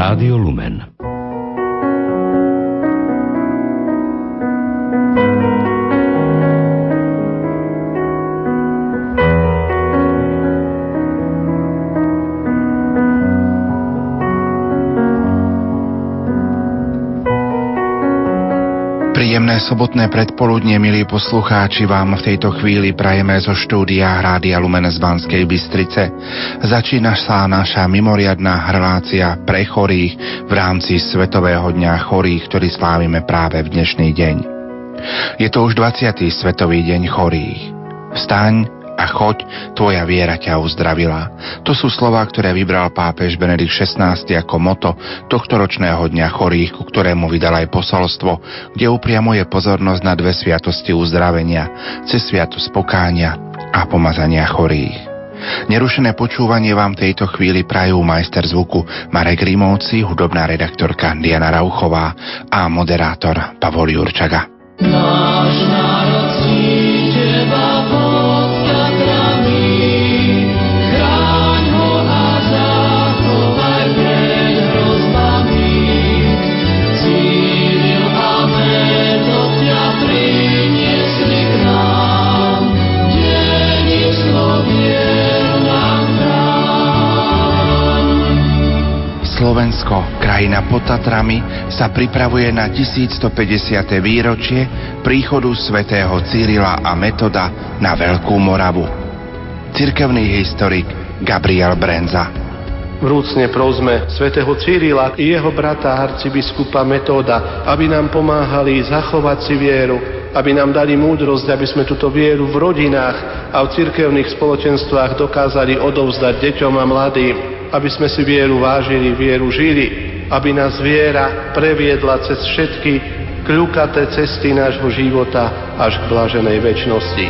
Rádio Lumen. Sobotné predpoludne, milí poslucháči, vám v tejto chvíli prajeme zo štúdia Rádia Lumen z Banskej Bystrice. Začína sa naša mimoriadná relácia pre chorých v rámci Svetového dňa chorých, ktorý slávime práve v dnešný deň. Je to už 20. Svetový deň chorých. Vstaň, a choď, tvoja viera ťa uzdravila. To sú slova, ktoré vybral pápež Benedikt XVI ako moto tohto ročného dňa chorých, ku ktorému vydal aj posolstvo, kde upriamuje pozornosť na dve sviatosti uzdravenia, cez sviatosť pokánia a pomazania chorých. Nerušené počúvanie vám tejto chvíli prajú majster zvuku Marek Rimovci, hudobná redaktorka Diana Rauchová a moderátor Pavol Jurčaga. Náš národ Slovensko, krajina pod Tatrami, sa pripravuje na 1150. výročie príchodu svätého Cyrila a Metoda na Veľkú Moravu. Cirkevný historik Gabriel Brenza. Vrúcne prosme svätého Cyrila i jeho brata arcibiskupa Metóda, aby nám pomáhali zachovať si vieru, aby nám dali múdrosť, aby sme túto vieru v rodinách a v cirkevných spoločenstvách dokázali odovzdať deťom a mladým aby sme si vieru vážili, vieru žili, aby nás viera previedla cez všetky kľukaté cesty nášho života až k blaženej väčšnosti.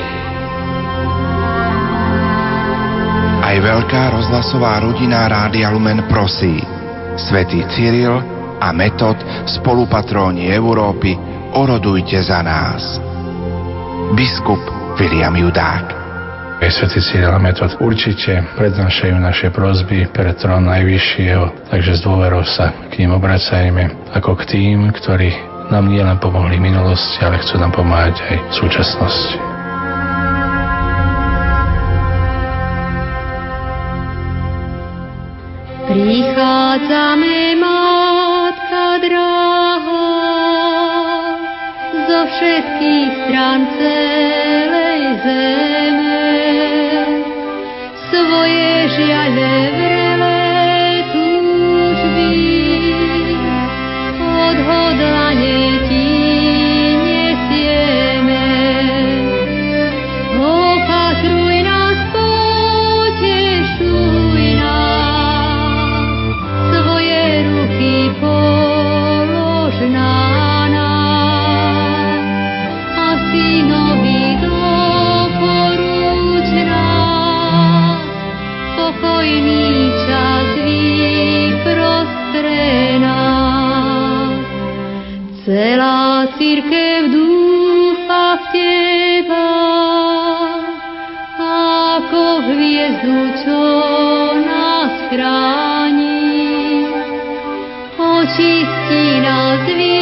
Aj veľká rozhlasová rodina Rádia Lumen prosí. Svetý Cyril a Metod, spolupatróni Európy, orodujte za nás. Biskup William Judák Svetý Cyril a Metod určite prednášajú naše prozby pred trón Najvyššieho, takže s dôverou sa k ním obracajme ako k tým, ktorí nám nielen pomohli v minulosti, ale chcú nám pomáhať aj v súčasnosti. Prichádzame, Matka drahá, zo všetkých strán celej zeme žiale ी दासने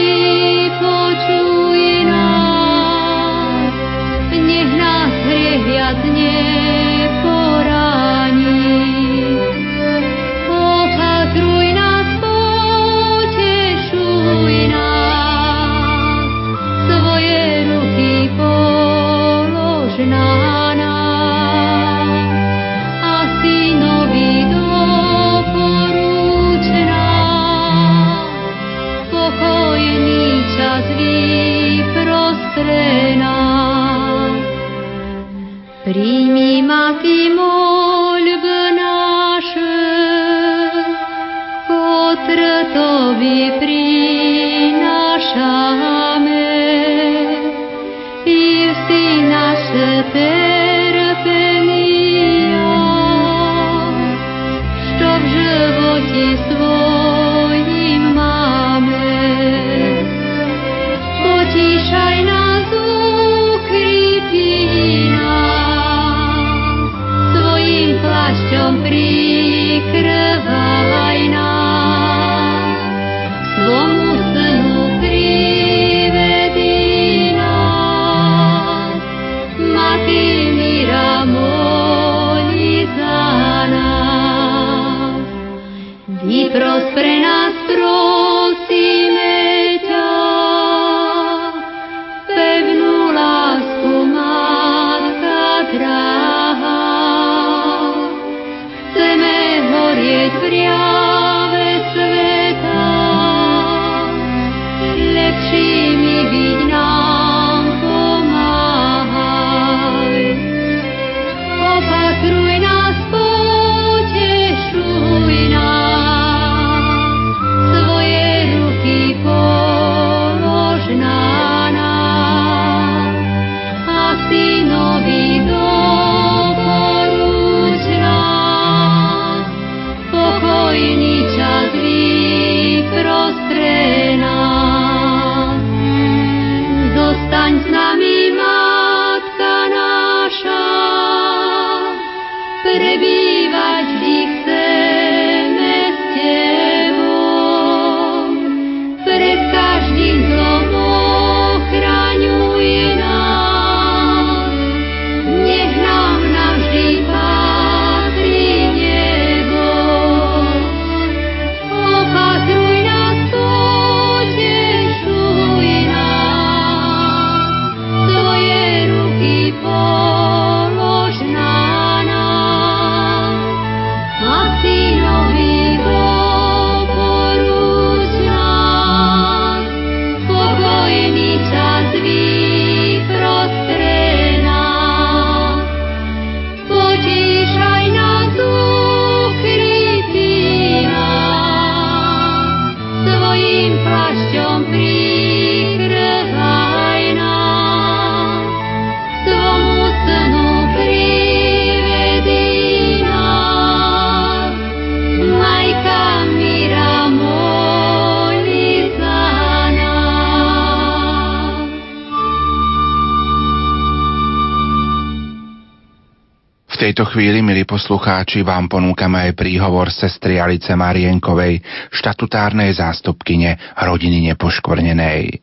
tejto chvíli, milí poslucháči, vám ponúkame aj príhovor sestry Alice Marienkovej, štatutárnej zástupkyne rodiny nepoškvrnenej.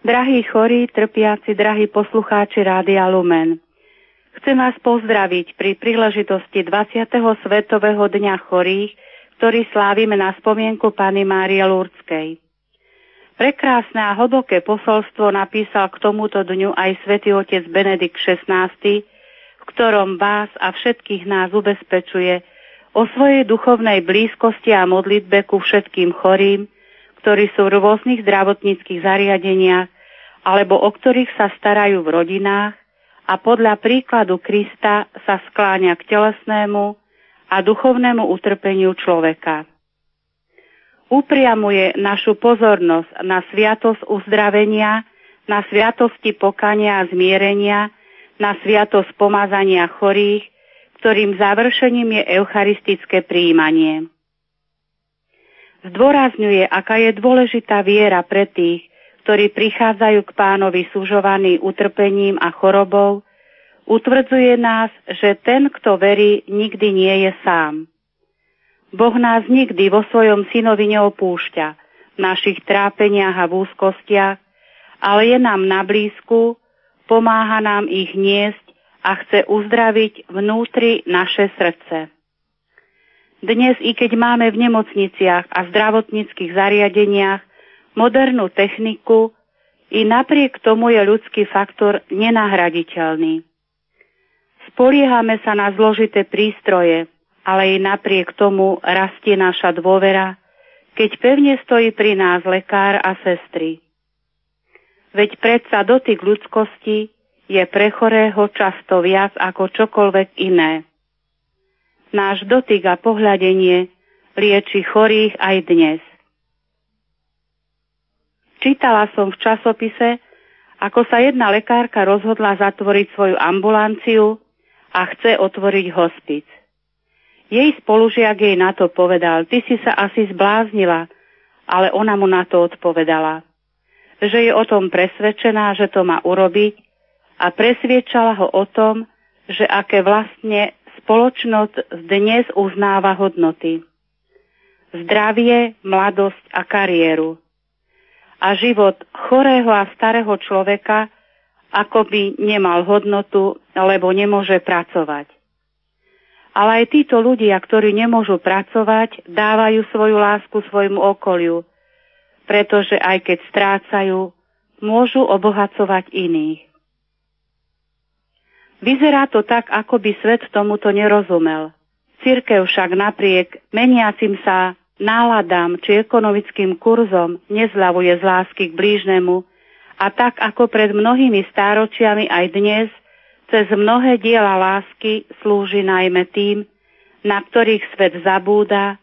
Drahí chorí, trpiaci, drahí poslucháči Rádia Lumen. Chcem vás pozdraviť pri príležitosti 20. Svetového dňa chorých, ktorý slávime na spomienku Pany Márie Lurdskej. Prekrásne a hlboké posolstvo napísal k tomuto dňu aj svätý otec Benedikt XVI ktorom vás a všetkých nás ubezpečuje o svojej duchovnej blízkosti a modlitbe ku všetkým chorým, ktorí sú v rôznych zdravotníckých zariadeniach alebo o ktorých sa starajú v rodinách a podľa príkladu Krista sa skláňa k telesnému a duchovnému utrpeniu človeka. Upriamuje našu pozornosť na sviatosť uzdravenia, na sviatosti pokania a zmierenia, na sviatosť pomazania chorých, ktorým završením je eucharistické príjmanie. Zdôrazňuje, aká je dôležitá viera pre tých, ktorí prichádzajú k pánovi sužovaní utrpením a chorobou, utvrdzuje nás, že ten, kto verí, nikdy nie je sám. Boh nás nikdy vo svojom synovi neopúšťa v našich trápeniach a v úzkostiach, ale je nám na blízku pomáha nám ich niesť a chce uzdraviť vnútri naše srdce. Dnes, i keď máme v nemocniciach a zdravotníckých zariadeniach modernú techniku, i napriek tomu je ľudský faktor nenahraditeľný. Spoliehame sa na zložité prístroje, ale i napriek tomu rastie naša dôvera, keď pevne stojí pri nás lekár a sestry. Veď predsa dotyk ľudskosti je pre chorého často viac ako čokoľvek iné. Náš dotyk a pohľadenie lieči chorých aj dnes. Čítala som v časopise, ako sa jedna lekárka rozhodla zatvoriť svoju ambulanciu a chce otvoriť hospic. Jej spolužiak jej na to povedal, ty si sa asi zbláznila, ale ona mu na to odpovedala že je o tom presvedčená, že to má urobiť a presviečala ho o tom, že aké vlastne spoločnosť dnes uznáva hodnoty. Zdravie, mladosť a kariéru. A život chorého a starého človeka ako by nemal hodnotu, lebo nemôže pracovať. Ale aj títo ľudia, ktorí nemôžu pracovať, dávajú svoju lásku svojmu okoliu, pretože aj keď strácajú, môžu obohacovať iných. Vyzerá to tak, ako by svet tomuto nerozumel. Cirkev však napriek meniacim sa náladám či ekonomickým kurzom nezľavuje z lásky k blížnemu a tak ako pred mnohými stáročiami aj dnes cez mnohé diela lásky slúži najmä tým, na ktorých svet zabúda,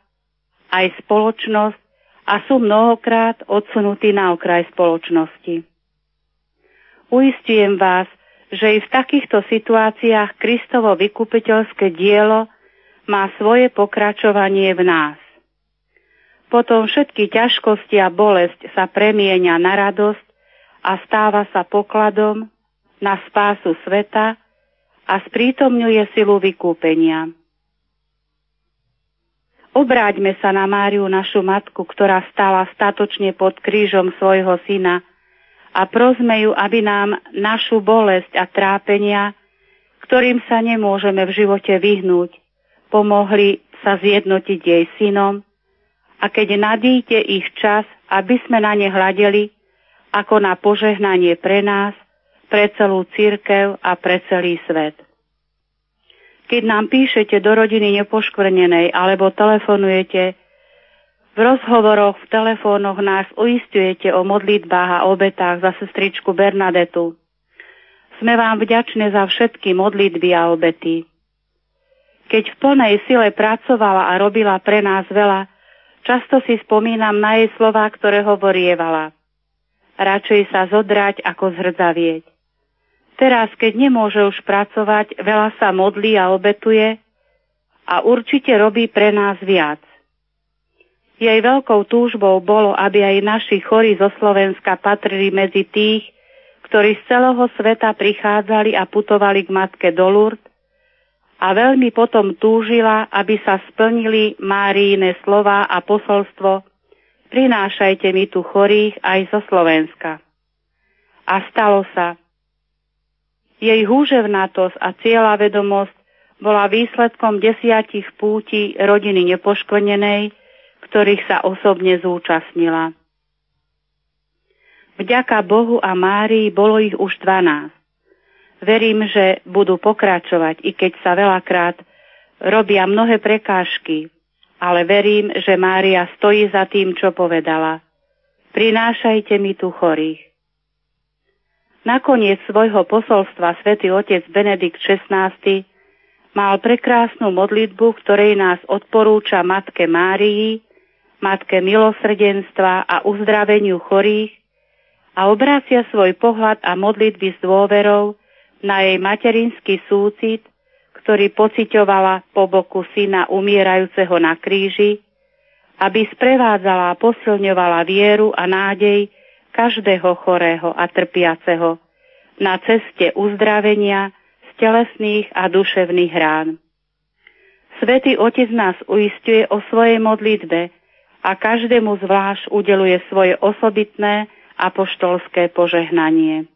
aj spoločnosť a sú mnohokrát odsunutí na okraj spoločnosti. Uistujem vás, že i v takýchto situáciách Kristovo vykupiteľské dielo má svoje pokračovanie v nás. Potom všetky ťažkosti a bolesť sa premienia na radosť a stáva sa pokladom na spásu sveta a sprítomňuje silu vykúpenia. Obráťme sa na Máriu, našu matku, ktorá stála statočne pod krížom svojho syna a prosme ju, aby nám našu bolesť a trápenia, ktorým sa nemôžeme v živote vyhnúť, pomohli sa zjednotiť jej synom a keď nadíte ich čas, aby sme na ne hľadeli ako na požehnanie pre nás, pre celú církev a pre celý svet. Keď nám píšete do rodiny nepoškvrnenej alebo telefonujete, v rozhovoroch, v telefónoch nás uistujete o modlitbách a obetách za sestričku Bernadetu. Sme vám vďačné za všetky modlitby a obety. Keď v plnej sile pracovala a robila pre nás veľa, často si spomínam na jej slova, ktoré hovorievala. Radšej sa zodrať, ako zhrdzavieť. Teraz, keď nemôže už pracovať, veľa sa modlí a obetuje a určite robí pre nás viac. Jej veľkou túžbou bolo, aby aj naši chorí zo Slovenska patrili medzi tých, ktorí z celého sveta prichádzali a putovali k matke do Lourdes a veľmi potom túžila, aby sa splnili Máriine slova a posolstvo prinášajte mi tu chorých aj zo Slovenska. A stalo sa. Jej húževnatosť a cieľa vedomosť bola výsledkom desiatich púti rodiny nepoškvrnenej, ktorých sa osobne zúčastnila. Vďaka Bohu a Márii bolo ich už 12. Verím, že budú pokračovať, i keď sa veľakrát robia mnohé prekážky, ale verím, že Mária stojí za tým, čo povedala. Prinášajte mi tu chorých. Nakoniec svojho posolstva svätý otec Benedikt XVI mal prekrásnu modlitbu, ktorej nás odporúča Matke Márii, Matke milosrdenstva a uzdraveniu chorých a obrácia svoj pohľad a modlitby s dôverou na jej materinský súcit, ktorý pociťovala po boku syna umierajúceho na kríži, aby sprevádzala a posilňovala vieru a nádej každého chorého a trpiaceho na ceste uzdravenia z telesných a duševných rán. Svetý Otec nás uistuje o svojej modlitbe, a každému zvlášť udeluje svoje osobitné apoštolské požehnanie.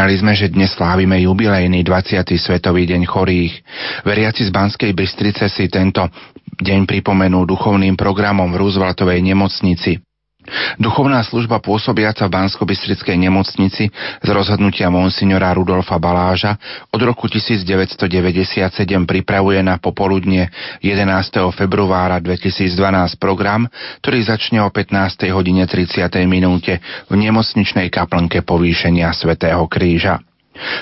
Spomínali sme, že dnes slávime jubilejný 20. Svetový deň chorých. Veriaci z Banskej Bystrice si tento deň pripomenú duchovným programom v Rooseveltovej nemocnici. Duchovná služba pôsobiaca v bansko nemocnici z rozhodnutia monsignora Rudolfa Baláža od roku 1997 pripravuje na popoludne 11. februára 2012 program, ktorý začne o 15. hodine 30. minúte v nemocničnej kaplnke povýšenia Svetého kríža.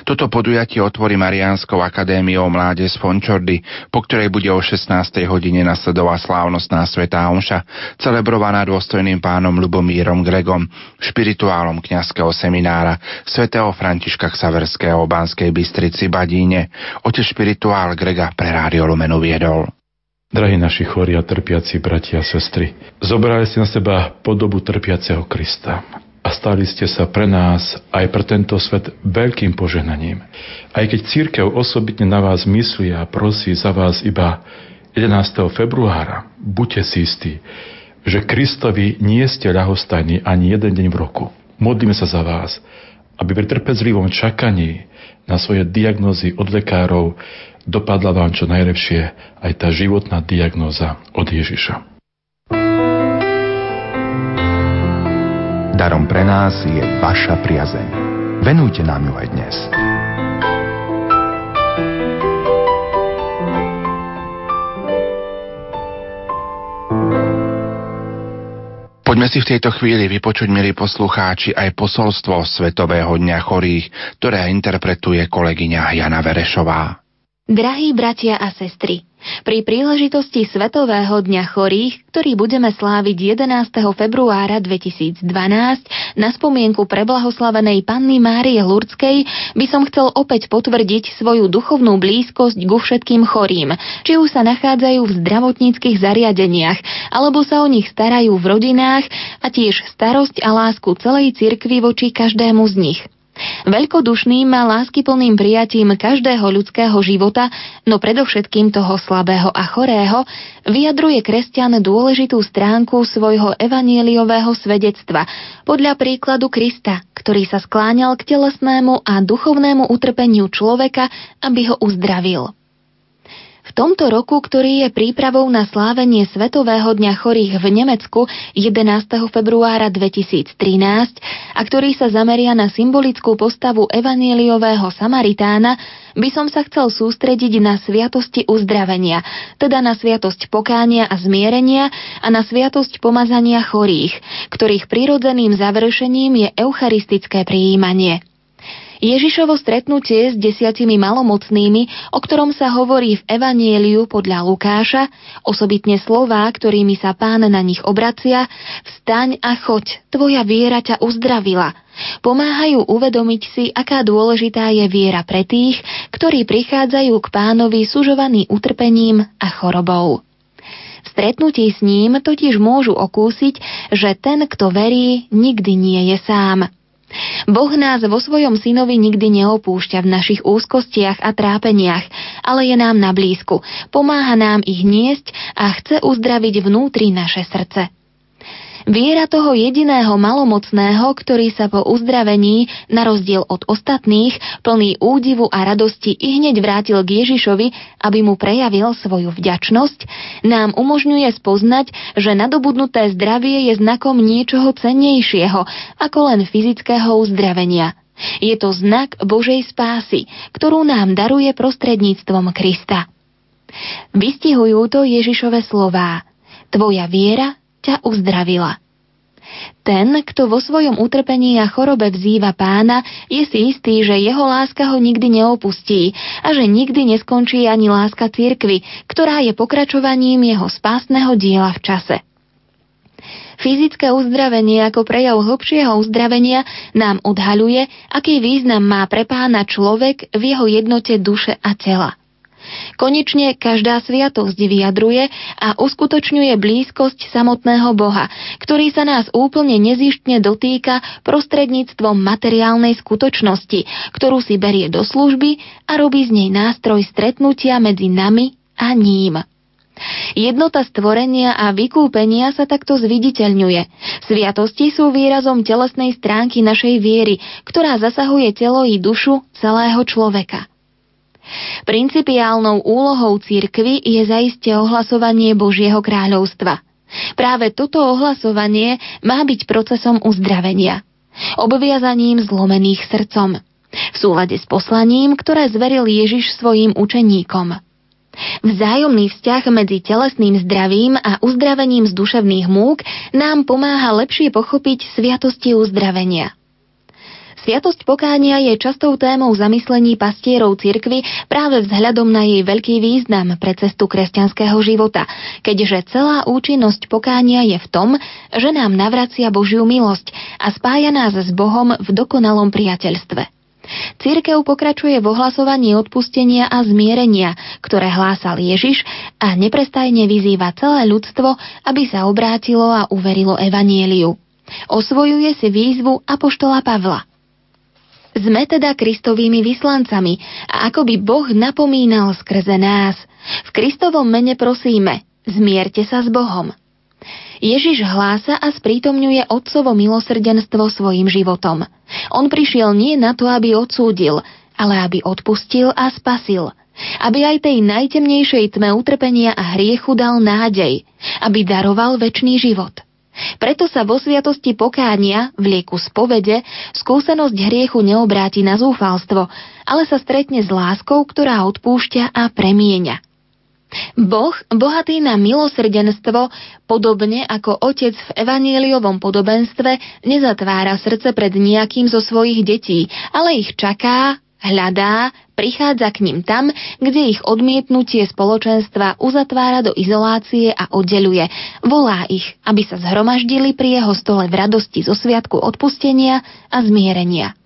Toto podujatie otvorí Mariánskou akadémiou Mládež Fončordy, po ktorej bude o 16. hodine nasledovať slávnostná svetá omša, celebrovaná dôstojným pánom Lubomírom Gregom, špirituálom kňazského seminára svätého Františka Ksaverského v Banskej Bystrici Badíne. Otec špirituál Grega pre Rádio Lumenu viedol. Drahí naši chorí a trpiaci bratia a sestry, zobrali ste na seba podobu trpiaceho Krista a stali ste sa pre nás aj pre tento svet veľkým požehnaním. Aj keď církev osobitne na vás myslí a prosí za vás iba 11. februára, buďte si istí, že Kristovi nie ste ľahostajní ani jeden deň v roku. Modlíme sa za vás, aby pri trpezlivom čakaní na svoje diagnózy od lekárov dopadla vám čo najlepšie aj tá životná diagnóza od Ježiša. Darom pre nás je vaša priazeň. Venujte nám ju aj dnes. Poďme si v tejto chvíli vypočuť, milí poslucháči, aj posolstvo Svetového dňa chorých, ktoré interpretuje kolegyňa Jana Verešová. Drahí bratia a sestry, pri príležitosti Svetového dňa chorých, ktorý budeme sláviť 11. februára 2012 na spomienku preblahoslavenej Panny Márie Lurdskej, by som chcel opäť potvrdiť svoju duchovnú blízkosť ku všetkým chorým, či už sa nachádzajú v zdravotníckých zariadeniach, alebo sa o nich starajú v rodinách a tiež starosť a lásku celej cirkvi voči každému z nich. Veľkodušným a láskyplným prijatím každého ľudského života, no predovšetkým toho slabého a chorého, vyjadruje kresťan dôležitú stránku svojho evanieliového svedectva podľa príkladu Krista, ktorý sa skláňal k telesnému a duchovnému utrpeniu človeka, aby ho uzdravil. Tomto roku, ktorý je prípravou na slávenie Svetového dňa chorých v Nemecku 11. februára 2013 a ktorý sa zameria na symbolickú postavu evanieliového Samaritána, by som sa chcel sústrediť na sviatosti uzdravenia, teda na sviatosť pokánia a zmierenia a na sviatosť pomazania chorých, ktorých prirodzeným završením je eucharistické prijímanie. Ježišovo stretnutie s desiatimi malomocnými, o ktorom sa hovorí v Evanieliu podľa Lukáša, osobitne slová, ktorými sa pán na nich obracia, vstaň a choď, tvoja viera ťa uzdravila, pomáhajú uvedomiť si, aká dôležitá je viera pre tých, ktorí prichádzajú k pánovi sužovaní utrpením a chorobou. Stretnutí s ním totiž môžu okúsiť, že ten, kto verí, nikdy nie je sám – Boh nás vo svojom synovi nikdy neopúšťa v našich úzkostiach a trápeniach, ale je nám na blízku, pomáha nám ich niesť a chce uzdraviť vnútri naše srdce. Viera toho jediného malomocného, ktorý sa po uzdravení, na rozdiel od ostatných, plný údivu a radosti i hneď vrátil k Ježišovi, aby mu prejavil svoju vďačnosť, nám umožňuje spoznať, že nadobudnuté zdravie je znakom niečoho cennejšieho ako len fyzického uzdravenia. Je to znak Božej spásy, ktorú nám daruje prostredníctvom Krista. Vystihujú to Ježišove slová. Tvoja viera ťa uzdravila. Ten, kto vo svojom utrpení a chorobe vzýva pána, je si istý, že jeho láska ho nikdy neopustí a že nikdy neskončí ani láska cirkvy, ktorá je pokračovaním jeho spásneho diela v čase. Fyzické uzdravenie ako prejav hlbšieho uzdravenia nám odhaľuje, aký význam má pre pána človek v jeho jednote duše a tela. Konečne každá sviatosť vyjadruje a uskutočňuje blízkosť samotného Boha, ktorý sa nás úplne nezištne dotýka prostredníctvom materiálnej skutočnosti, ktorú si berie do služby a robí z nej nástroj stretnutia medzi nami a ním. Jednota stvorenia a vykúpenia sa takto zviditeľňuje. Sviatosti sú výrazom telesnej stránky našej viery, ktorá zasahuje telo i dušu celého človeka. Principiálnou úlohou církvy je zaiste ohlasovanie Božieho kráľovstva. Práve toto ohlasovanie má byť procesom uzdravenia, obviazaním zlomených srdcom, v súlade s poslaním, ktoré zveril Ježiš svojim učeníkom. Vzájomný vzťah medzi telesným zdravím a uzdravením z duševných múk nám pomáha lepšie pochopiť sviatosti uzdravenia. Sviatosť pokánia je častou témou zamyslení pastierov cirkvy práve vzhľadom na jej veľký význam pre cestu kresťanského života, keďže celá účinnosť pokánia je v tom, že nám navracia Božiu milosť a spája nás s Bohom v dokonalom priateľstve. Církev pokračuje v ohlasovaní odpustenia a zmierenia, ktoré hlásal Ježiš a neprestajne vyzýva celé ľudstvo, aby sa obrátilo a uverilo evanieliu. Osvojuje si výzvu Apoštola Pavla. Sme teda Kristovými vyslancami a ako by Boh napomínal skrze nás. V Kristovom mene prosíme, zmierte sa s Bohom. Ježiš hlása a sprítomňuje Otcovo milosrdenstvo svojim životom. On prišiel nie na to, aby odsúdil, ale aby odpustil a spasil. Aby aj tej najtemnejšej tme utrpenia a hriechu dal nádej. Aby daroval väčší život. Preto sa vo sviatosti pokánia, v lieku spovede, skúsenosť hriechu neobráti na zúfalstvo, ale sa stretne s láskou, ktorá odpúšťa a premieňa. Boh, bohatý na milosrdenstvo, podobne ako otec v evanieliovom podobenstve, nezatvára srdce pred nejakým zo svojich detí, ale ich čaká, hľadá, prichádza k ním tam, kde ich odmietnutie spoločenstva uzatvára do izolácie a oddeluje. Volá ich, aby sa zhromaždili pri jeho stole v radosti zo sviatku odpustenia a zmierenia.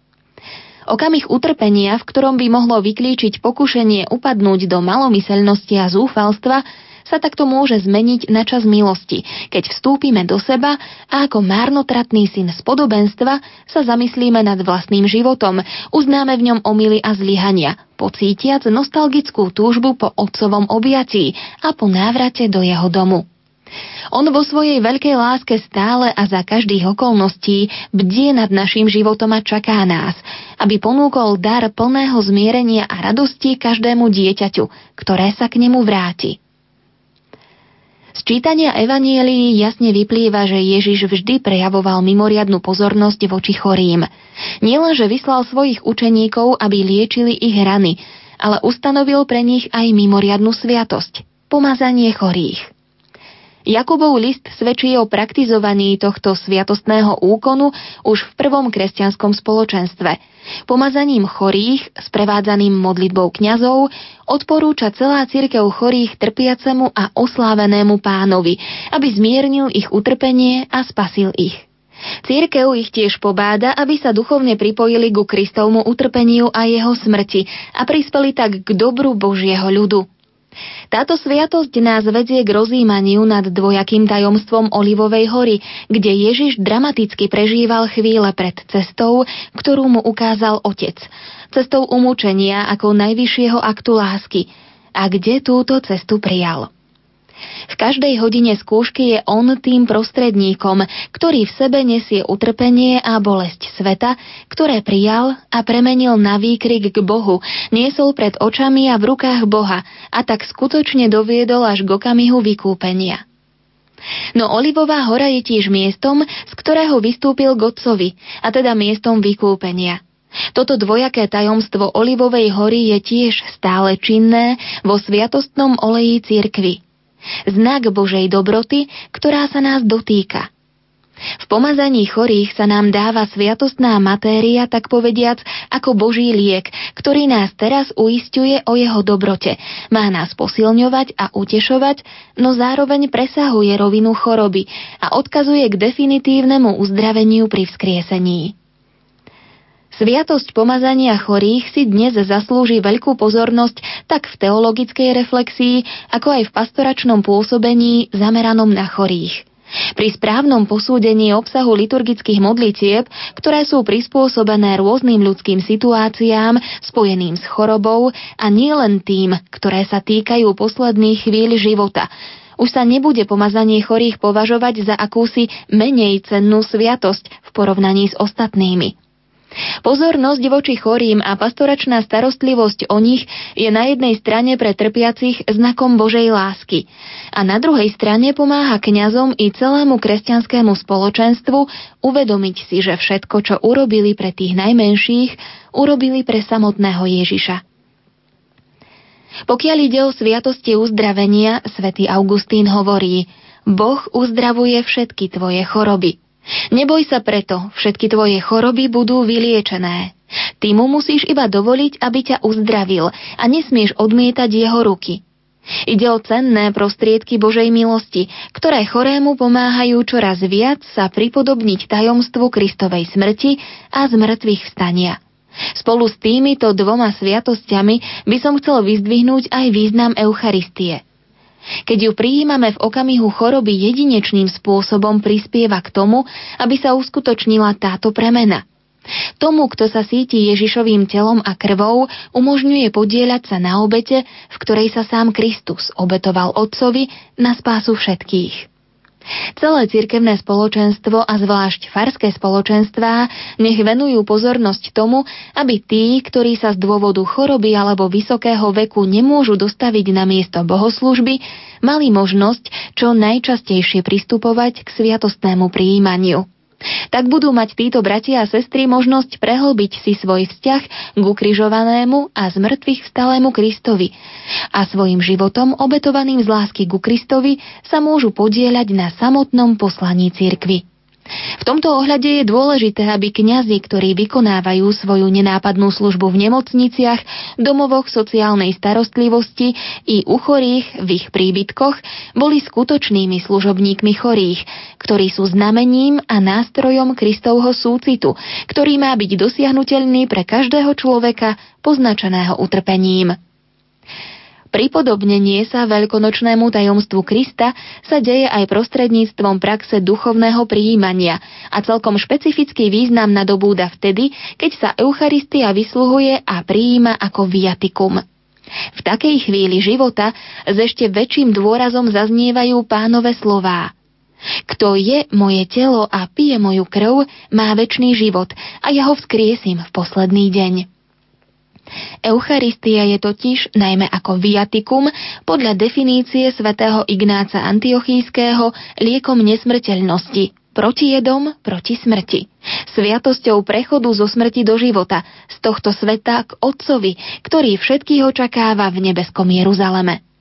Okamih utrpenia, v ktorom by mohlo vyklíčiť pokušenie upadnúť do malomyselnosti a zúfalstva, sa takto môže zmeniť na čas milosti, keď vstúpime do seba a ako márnotratný syn z podobenstva sa zamyslíme nad vlastným životom, uznáme v ňom omily a zlyhania, pocítiac nostalgickú túžbu po otcovom objatí a po návrate do jeho domu. On vo svojej veľkej láske stále a za každých okolností bdie nad našim životom a čaká nás, aby ponúkol dar plného zmierenia a radosti každému dieťaťu, ktoré sa k nemu vráti. Z čítania Evanielii jasne vyplýva, že Ježiš vždy prejavoval mimoriadnu pozornosť voči chorým. Nielenže vyslal svojich učeníkov, aby liečili ich rany, ale ustanovil pre nich aj mimoriadnu sviatosť – pomazanie chorých. Jakubov list svedčí o praktizovaní tohto sviatostného úkonu už v prvom kresťanskom spoločenstve. Pomazaním chorých, sprevádzaným modlitbou kňazov, odporúča celá cirkev chorých trpiacemu a oslávenému pánovi, aby zmiernil ich utrpenie a spasil ich. Církev ich tiež pobáda, aby sa duchovne pripojili ku Kristovmu utrpeniu a jeho smrti a prispeli tak k dobru Božieho ľudu. Táto sviatosť nás vedie k rozímaniu nad dvojakým tajomstvom Olivovej hory, kde Ježiš dramaticky prežíval chvíle pred cestou, ktorú mu ukázal Otec. Cestou umúčenia ako najvyššieho aktu lásky. A kde túto cestu prijal? V každej hodine skúšky je on tým prostredníkom, ktorý v sebe nesie utrpenie a bolesť sveta, ktoré prijal a premenil na výkrik k Bohu, niesol pred očami a v rukách Boha a tak skutočne doviedol až k okamihu vykúpenia. No Olivová hora je tiež miestom, z ktorého vystúpil Godcovi, a teda miestom vykúpenia. Toto dvojaké tajomstvo Olivovej hory je tiež stále činné vo sviatostnom oleji cirkvi. Znak Božej dobroty, ktorá sa nás dotýka. V pomazaní chorých sa nám dáva sviatostná matéria, tak povediac, ako Boží liek, ktorý nás teraz uistuje o jeho dobrote. Má nás posilňovať a utešovať, no zároveň presahuje rovinu choroby a odkazuje k definitívnemu uzdraveniu pri vzkriesení. Sviatosť pomazania chorých si dnes zaslúži veľkú pozornosť tak v teologickej reflexii, ako aj v pastoračnom pôsobení zameranom na chorých. Pri správnom posúdení obsahu liturgických modlitieb, ktoré sú prispôsobené rôznym ľudským situáciám spojeným s chorobou a nielen tým, ktoré sa týkajú posledných chvíľ života, už sa nebude pomazanie chorých považovať za akúsi menej cennú sviatosť v porovnaní s ostatnými. Pozornosť voči chorým a pastoračná starostlivosť o nich je na jednej strane pre trpiacich znakom Božej lásky a na druhej strane pomáha kňazom i celému kresťanskému spoločenstvu uvedomiť si, že všetko, čo urobili pre tých najmenších, urobili pre samotného Ježiša. Pokiaľ ide o sviatosti uzdravenia, svätý Augustín hovorí, Boh uzdravuje všetky tvoje choroby. Neboj sa preto, všetky tvoje choroby budú vyliečené. Ty mu musíš iba dovoliť, aby ťa uzdravil a nesmieš odmietať jeho ruky. Ide o cenné prostriedky Božej milosti, ktoré chorému pomáhajú čoraz viac sa pripodobniť tajomstvu Kristovej smrti a zmrtvých vstania. Spolu s týmito dvoma sviatosťami by som chcel vyzdvihnúť aj význam Eucharistie – keď ju prijímame v okamihu choroby jedinečným spôsobom prispieva k tomu, aby sa uskutočnila táto premena. Tomu, kto sa síti Ježišovým telom a krvou, umožňuje podieľať sa na obete, v ktorej sa sám Kristus obetoval Otcovi na spásu všetkých. Celé cirkevné spoločenstvo a zvlášť farské spoločenstvá nech venujú pozornosť tomu, aby tí, ktorí sa z dôvodu choroby alebo vysokého veku nemôžu dostaviť na miesto bohoslužby, mali možnosť čo najčastejšie pristupovať k sviatostnému prijímaniu. Tak budú mať títo bratia a sestry možnosť prehlbiť si svoj vzťah k ukrižovanému a z mŕtvych vstalému Kristovi a svojim životom obetovaným z lásky ku Kristovi sa môžu podieľať na samotnom poslaní cirkvy. V tomto ohľade je dôležité, aby kňazi, ktorí vykonávajú svoju nenápadnú službu v nemocniciach, domovoch sociálnej starostlivosti i u chorých v ich príbytkoch, boli skutočnými služobníkmi chorých, ktorí sú znamením a nástrojom Kristovho súcitu, ktorý má byť dosiahnutelný pre každého človeka poznačeného utrpením. Pripodobnenie sa veľkonočnému tajomstvu Krista sa deje aj prostredníctvom praxe duchovného prijímania a celkom špecifický význam nadobúda vtedy, keď sa Eucharistia vysluhuje a prijíma ako viatikum. V takej chvíli života s ešte väčším dôrazom zaznievajú pánové slová. Kto je moje telo a pije moju krv, má väčší život a ja ho vzkriesím v posledný deň. Eucharistia je totiž, najmä ako viatikum, podľa definície svätého Ignáca Antiochíského liekom nesmrteľnosti, protijedom proti smrti. Sviatosťou prechodu zo smrti do života, z tohto sveta k Otcovi, ktorý všetkých očakáva v nebeskom Jeruzaleme.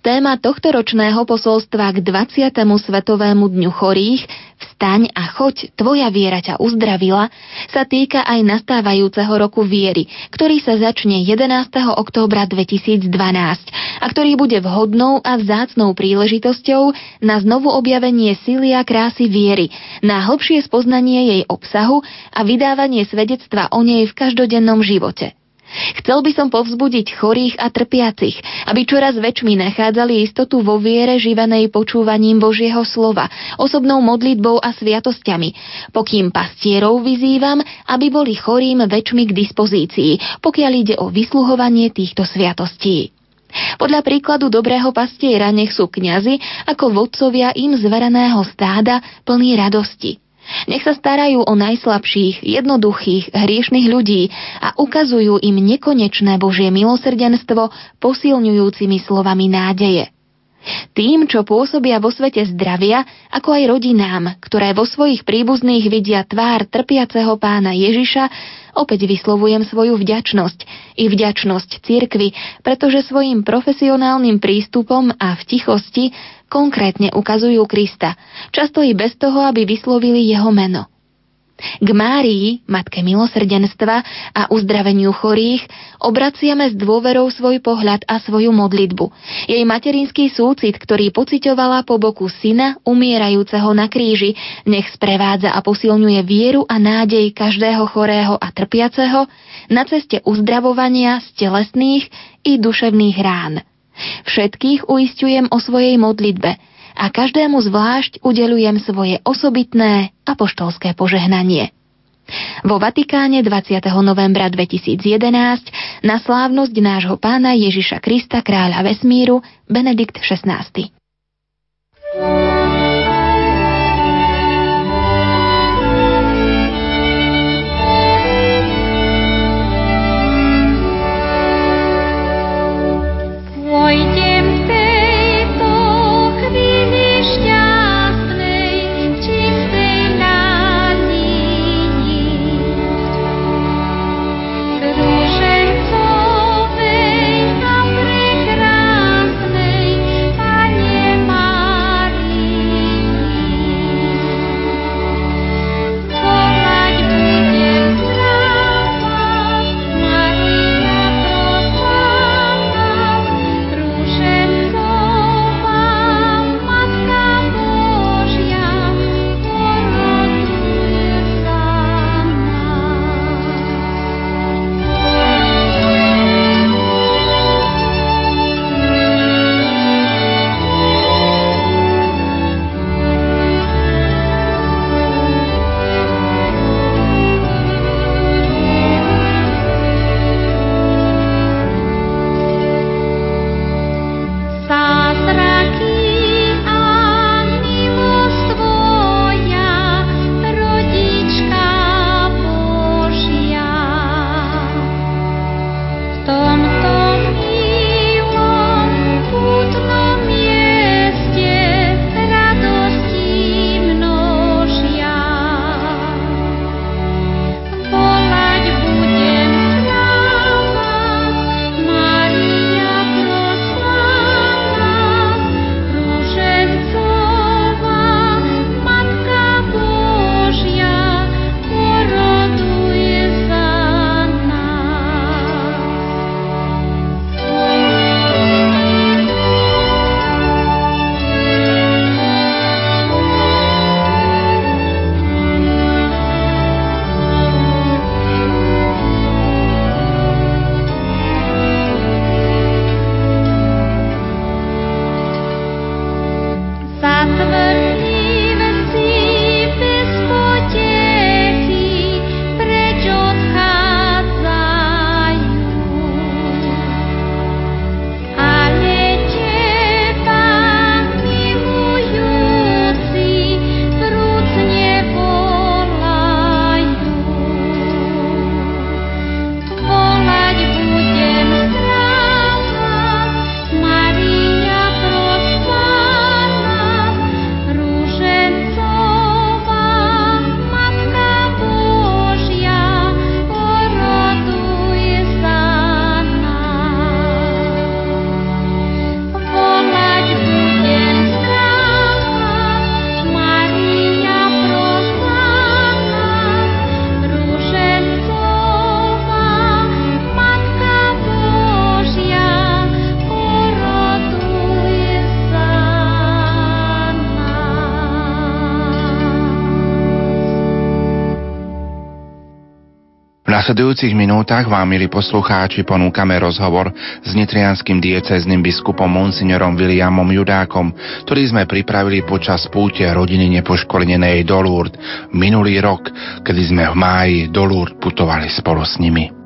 Téma tohto ročného posolstva k 20. Svetovému dňu chorých Vstaň a choď, tvoja viera ťa uzdravila sa týka aj nastávajúceho roku viery, ktorý sa začne 11. októbra 2012 a ktorý bude vhodnou a vzácnou príležitosťou na znovu objavenie sily a krásy viery, na hlbšie spoznanie jej obsahu a vydávanie svedectva o nej v každodennom živote. Chcel by som povzbudiť chorých a trpiacich, aby čoraz väčšmi nachádzali istotu vo viere živenej počúvaním Božieho slova, osobnou modlitbou a sviatosťami, pokým pastierov vyzývam, aby boli chorým väčšmi k dispozícii, pokiaľ ide o vysluhovanie týchto sviatostí. Podľa príkladu dobrého pastiera nech sú kňazi ako vodcovia im zvereného stáda plný radosti. Nech sa starajú o najslabších, jednoduchých, hriešných ľudí a ukazujú im nekonečné Božie milosrdenstvo posilňujúcimi slovami nádeje. Tým, čo pôsobia vo svete zdravia, ako aj rodinám, ktoré vo svojich príbuzných vidia tvár trpiaceho pána Ježiša, opäť vyslovujem svoju vďačnosť i vďačnosť cirkvi, pretože svojim profesionálnym prístupom a v tichosti konkrétne ukazujú Krista, často i bez toho, aby vyslovili jeho meno. K Márii, Matke milosrdenstva a uzdraveniu chorých, obraciame s dôverou svoj pohľad a svoju modlitbu. Jej materinský súcit, ktorý pocitovala po boku syna umierajúceho na kríži, nech sprevádza a posilňuje vieru a nádej každého chorého a trpiaceho na ceste uzdravovania z telesných i duševných rán. Všetkých uistujem o svojej modlitbe a každému zvlášť udelujem svoje osobitné apoštolské požehnanie. Vo Vatikáne 20. novembra 2011 na slávnosť nášho pána Ježiša Krista kráľa vesmíru Benedikt XVI. Nasledujúcich minútach vám, milí poslucháči, ponúkame rozhovor s nitrianským diecezným biskupom monsignorom Williamom Judákom, ktorý sme pripravili počas púte rodiny nepoškvrnenej do Lourdes minulý rok, kedy sme v máji do Lourdes putovali spolu s nimi.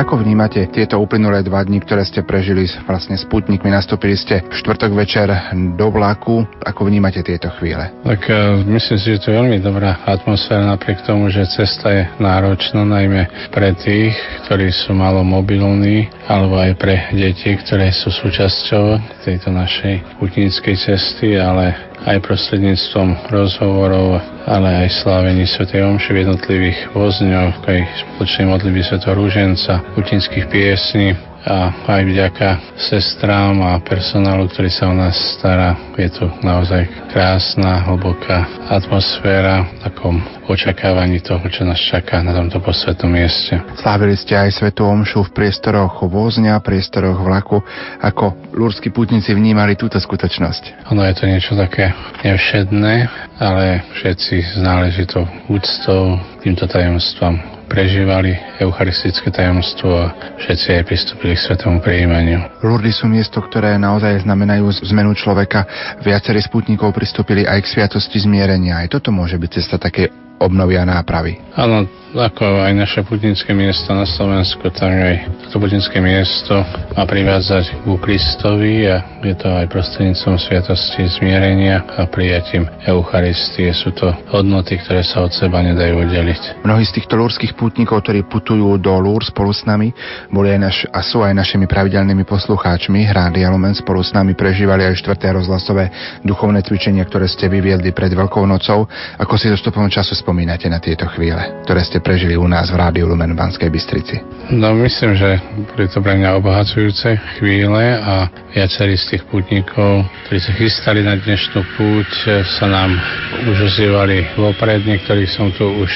Ako vnímate tieto uplynulé dva dni, ktoré ste prežili vlastne s putníkmi? Nastúpili ste v štvrtok večer do vlaku. Ako vnímate tieto chvíle? Tak uh, myslím si, že to je veľmi dobrá atmosféra napriek tomu, že cesta je náročná, najmä pre tých, ktorí sú malo mobilní, alebo aj pre deti, ktoré sú súčasťou tejto našej putníckej cesty, ale aj prostredníctvom rozhovorov, ale aj slávení Sv. Omši v jednotlivých vozňoch, aj spoločnej modlitby Sv. Rúženca, putinských piesní a aj vďaka sestrám a personálu, ktorý sa o nás stará. Je tu naozaj krásna, hlboká atmosféra v takom očakávaní toho, čo nás čaká na tomto posvetnom mieste. Slávili ste aj Svetu Omšu v priestoroch vozňa, priestoroch vlaku. Ako lúrsky putníci vnímali túto skutočnosť? Ono je to niečo také nevšedné, ale všetci s náležitou úctou týmto tajomstvom prežívali eucharistické tajomstvo a všetci aj pristúpili k svetomu prijímaniu. Lurdy sú miesto, ktoré naozaj znamenajú zmenu človeka. Viacerí sputníkov pristúpili aj k sviatosti zmierenia. Aj toto môže byť cesta také obnovy a nápravy. Áno, ako aj naše putnické miesto na Slovensku, tak aj toto putnické miesto má privádzať ku Kristovi a je to aj prostredníctvom sviatosti zmierenia a prijatím Eucharistie. Sú to hodnoty, ktoré sa od seba nedajú oddeliť. Mnohí z týchto lúrských pútnikov, ktorí putujú do Lúr spolu s nami, boli aj naš, a sú aj našimi pravidelnými poslucháčmi. Rádia Lumen spolu s nami prežívali aj štvrté rozhlasové duchovné cvičenia, ktoré ste vyviedli pred Veľkou nocou. Ako si dostupom času spomínate na tieto chvíle, ktoré ste prežili u nás v Rádiu Lumen v Banskej Bystrici? No myslím, že boli to pre mňa obohacujúce chvíle a viacerí z tých pútnikov, ktorí sa chystali na dnešnú púť, sa nám už ozývali vopred. Niektorých som tu už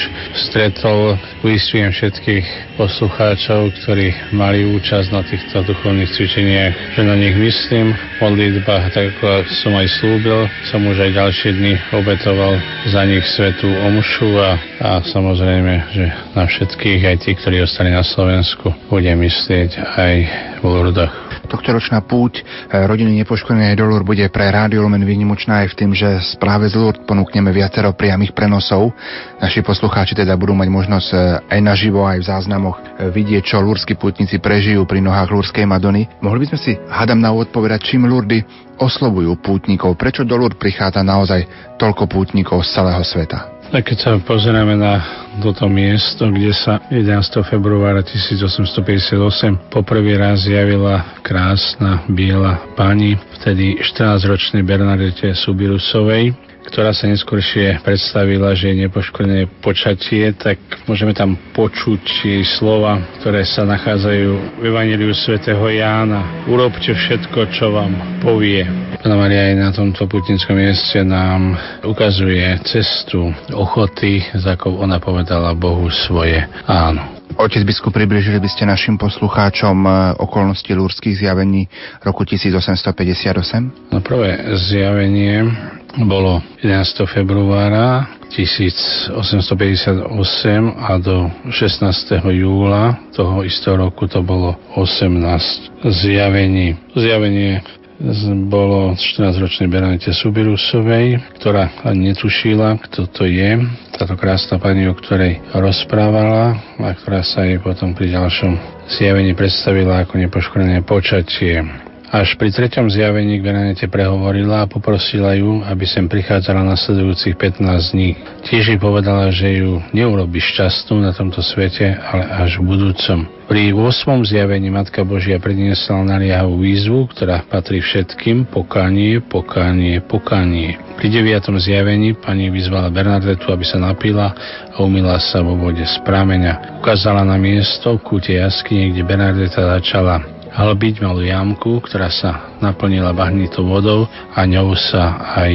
stretol. Uistujem všetkých poslucháčov, ktorí mali účasť na týchto duchovných cvičeniach, že na nich myslím. Modlitba, tak ako som aj slúbil, som už aj ďalšie dny obetoval za nich svetú omšu dušu a, a samozrejme, že na všetkých, aj tí, ktorí ostali na Slovensku, bude myslieť aj v Lurdoch. Tohtoročná púť eh, rodiny nepoškodenej do Lur bude pre Rádio Lumen výnimočná aj v tým, že správe z Lurd ponúkneme viacero priamých prenosov. Naši poslucháči teda budú mať možnosť eh, aj naživo, aj v záznamoch eh, vidieť, čo lúrskí pútnici prežijú pri nohách Lurskej Madony. Mohli by sme si, hádam na úvod povedať, čím Lurdy oslovujú pútnikov, prečo do Lurd prichádza naozaj toľko pútnikov z celého sveta. Tak keď sa pozeráme na toto miesto, kde sa 11. februára 1858 poprvý raz zjavila krásna biela pani, vtedy 14-ročnej Bernadette Subirusovej, ktorá sa neskôršie predstavila, že je nepoškodené počatie, tak môžeme tam počuť jej slova, ktoré sa nachádzajú v Evangeliu svätého Jána. Urobte všetko, čo vám povie. Pána Maria aj na tomto putinskom mieste nám ukazuje cestu ochoty, ako ona povedala Bohu svoje áno. Otec biskup, približili by ste našim poslucháčom e, okolnosti lúrských zjavení roku 1858? No prvé zjavenie bolo 11. februára 1858 a do 16. júla toho istého roku to bolo 18 zjavení. Zjavenie bolo 14-ročnej Bernadette Subirusovej, ktorá ani netušila, kto to je. Táto krásna pani, o ktorej rozprávala a ktorá sa jej potom pri ďalšom zjavení predstavila ako nepoškodené počatie. Až pri treťom zjavení k Bernadette prehovorila a poprosila ju, aby sem prichádzala nasledujúcich 15 dní. Tiež jej povedala, že ju neurobi šťastnú na tomto svete, ale až v budúcom. Pri 8. zjavení Matka Božia predniesla naliehavú výzvu, ktorá patrí všetkým pokánie, pokánie, pokánie. Pri 9. zjavení pani vyzvala Bernadetu, aby sa napila a umila sa vo vode z prameňa. Ukázala na miesto v kúte jaskyne, kde Bernadeta začala hlbiť malú jamku, ktorá sa naplnila bahnitou vodou a ňou sa aj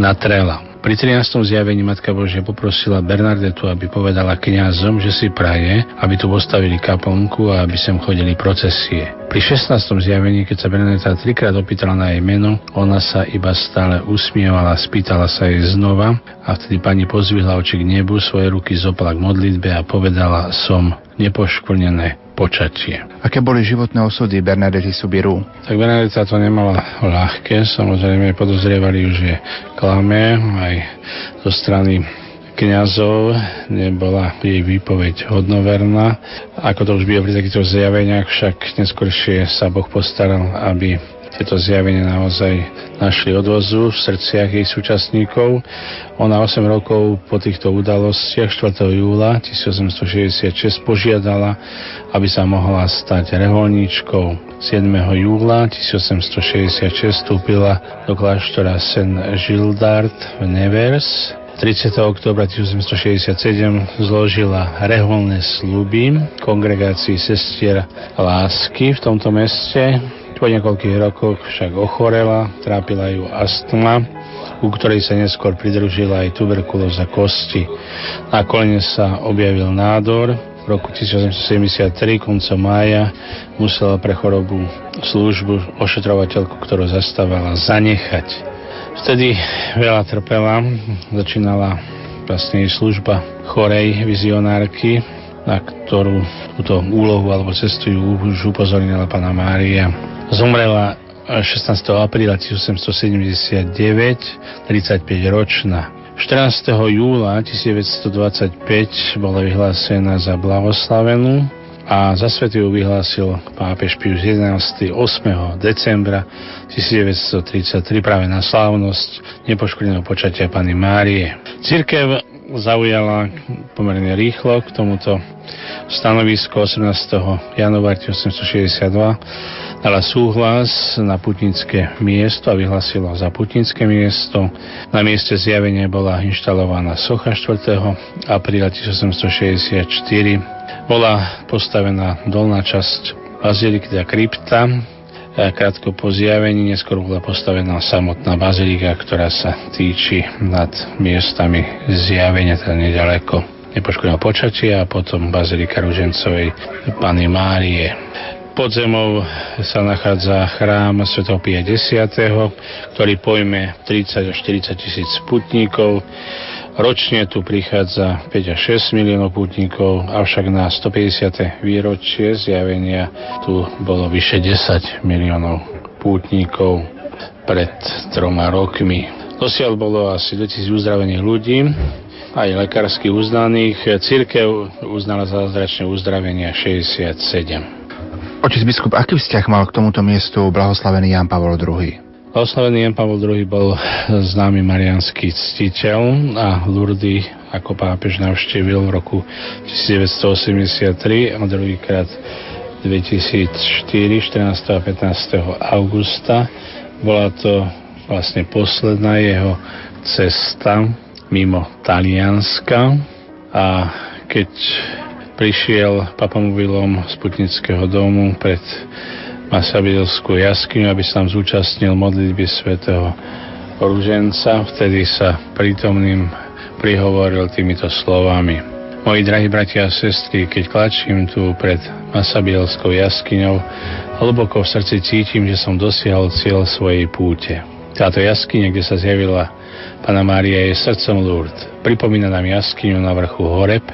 natrela. Pri 13. zjavení Matka Božia poprosila Bernardetu, aby povedala kňazom, že si praje, aby tu postavili kaplnku a aby sem chodili procesie. Pri 16. zjavení, keď sa Bernadeta trikrát opýtala na jej meno, ona sa iba stále usmievala, spýtala sa jej znova a vtedy pani pozvihla oči k nebu, svoje ruky zopala k modlitbe a povedala som nepoškvrnené počatie. Aké boli životné osudy Bernadety Subiru? Tak Bernadeta to nemala ľahké, samozrejme podozrievali ju, že klame aj zo strany kňazov nebola jej výpoveď hodnoverná. Ako to už býva pri takýchto zjaveniach, však neskôršie sa Boh postaral, aby tieto zjavenia naozaj našli odvozu v srdciach jej súčasníkov. Ona 8 rokov po týchto udalostiach 4. júla 1866 požiadala, aby sa mohla stať reholníčkou. 7. júla 1866 vstúpila do kláštora Saint Gildard v Nevers 30. oktobra 1867 zložila reholné sluby kongregácii sestier lásky v tomto meste. Po niekoľkých rokoch však ochorela, trápila ju astma, u ktorej sa neskôr pridružila aj tuberkulóza kosti. Nakoniec sa objavil nádor, v roku 1873 koncom mája musela pre chorobu službu ošetrovateľku, ktorú zastávala, zanechať. Vtedy veľa trpela, začínala vlastne služba chorej vizionárky, na ktorú túto úlohu alebo cestu už upozornila pána Mária. Zomrela 16. apríla 1879, 35 ročná. 14. júla 1925 bola vyhlásená za blahoslavenú a za svetu ju vyhlásil pápež Pius XI 8. decembra 1933 práve na slávnosť nepoškodeného počatia Pany Márie. Církev zaujala pomerne rýchlo k tomuto stanovisku 18. januára 1862 dala súhlas na putnické miesto a vyhlasila za putnické miesto. Na mieste zjavenia bola inštalovaná socha 4. apríla 1864. Bola postavená dolná časť baziliky, krypta, krátko po zjavení, neskôr bola postavená samotná bazilika, ktorá sa týči nad miestami zjavenia, teda nedaleko nepoškodeného počatia a potom bazilika Ružencovej Pany Márie. Pod zemou sa nachádza chrám Sv. Pia X, ktorý pojme 30 až 40 tisíc putníkov. Ročne tu prichádza 5 až 6 miliónov putníkov, avšak na 150. výročie zjavenia tu bolo vyše 10 miliónov pútnikov pred troma rokmi. Dosiaľ bolo asi 2000 uzdravených ľudí, aj lekársky uznaných. Církev uznala zázračné uzdravenia 67. Otec biskup, aký vzťah mal k tomuto miestu blahoslavený Jan Pavol II? Blahoslavený Jan Pavol II bol známy marianský ctiteľ a Lurdy ako pápež navštívil v roku 1983 a druhýkrát 2004, 14. a 15. augusta. Bola to vlastne posledná jeho cesta mimo Talianska a keď prišiel papamobilom z Putnického domu pred Masabilskú jaskyňu, aby tam zúčastnil modlitby svätého Ruženca. Vtedy sa prítomným prihovoril týmito slovami. Moji drahí bratia a sestry, keď klačím tu pred Masabielskou jaskyňou, hlboko v srdci cítim, že som dosiahol cieľ svojej púte. Táto jaskyňa, kde sa zjavila Pana Mária je srdcom Lourdes. Pripomína nám jaskyňu na vrchu Horeb,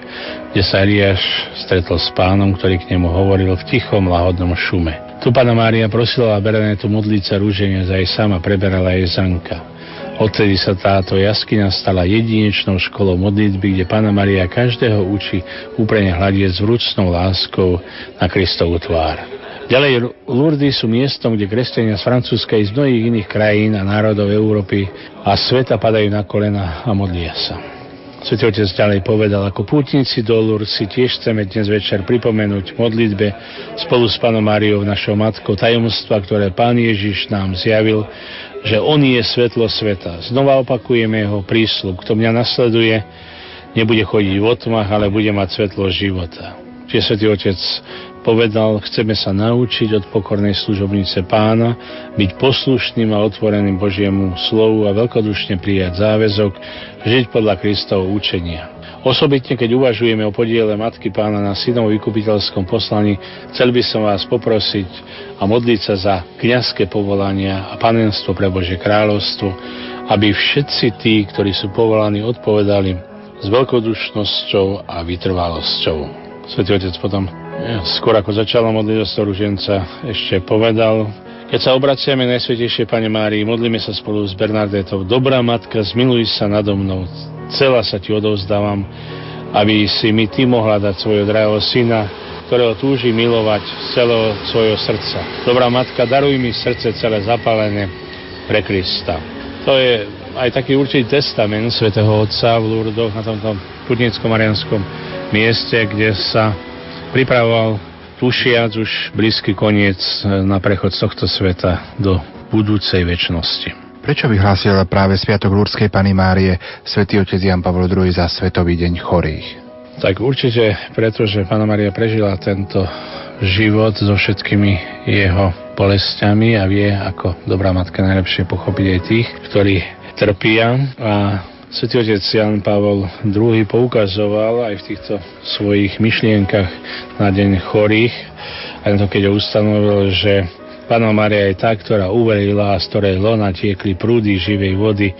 kde sa Eliáš stretol s pánom, ktorý k nemu hovoril v tichom, lahodnom šume. Tu Pana Mária prosila Berenetu modliť sa rúženia za jej sama preberala jej zanka. Odtedy sa táto jaskyňa stala jedinečnou školou modlitby, kde Pána Maria každého učí úprene hľadieť s vrúcnou láskou na Kristovú tvár. Ďalej Lourdes sú miestom, kde kresťania z Francúzska z mnohých iných krajín a národov Európy a sveta padajú na kolena a modlia sa. Svetý Otec ďalej povedal, ako pútnici do Lourdes si tiež chceme dnes večer pripomenúť modlitbe spolu s Pánom Máriou, našou matkou, tajomstva, ktoré Pán Ježiš nám zjavil, že On je svetlo sveta. Znova opakujeme jeho prísľub, kto mňa nasleduje, nebude chodiť v otmach, ale bude mať svetlo života. Čiže Svetý Otec Povedal, chceme sa naučiť od pokornej služobnice pána, byť poslušným a otvoreným Božiemu slovu a veľkodušne prijať záväzok, žiť podľa Kristovho učenia. Osobitne, keď uvažujeme o podiele Matky pána na synovom vykupiteľskom poslaní, chcel by som vás poprosiť a modliť sa za kňazské povolania a panenstvo pre Bože kráľovstvo, aby všetci tí, ktorí sú povolaní, odpovedali s veľkodušnosťou a vytrvalosťou. Svetý Otec potom skôr ako začala modlitba ruženca, ešte povedal, keď sa obraciame Najsvetejšie Pane Márii, modlíme sa spolu s Bernardetou. Dobrá matka, zmiluj sa nado mnou, celá sa ti odovzdávam, aby si mi ty mohla dať svojho drahého syna, ktorého túži milovať z celého svojho srdca. Dobrá matka, daruj mi srdce celé zapálené pre Krista. To je aj taký určitý testament svätého Otca v Lurdoch na tomto putnickom marianskom mieste, kde sa pripravoval tušiac už blízky koniec e, na prechod z tohto sveta do budúcej väčšnosti. Prečo vyhlásil práve Sviatok Lúrskej Pany Márie svätý otec Jan Pavel II za Svetový deň chorých? Tak určite, pretože Pána Maria prežila tento život so všetkými jeho bolestiami a vie, ako dobrá matka najlepšie pochopiť aj tých, ktorí trpia a Svetý otec Jan Pavel II poukazoval aj v týchto svojich myšlienkach na deň chorých, aj to, keď ustanovil, že Pána Maria je tá, ktorá uverila a z ktorej lona tiekli prúdy živej vody,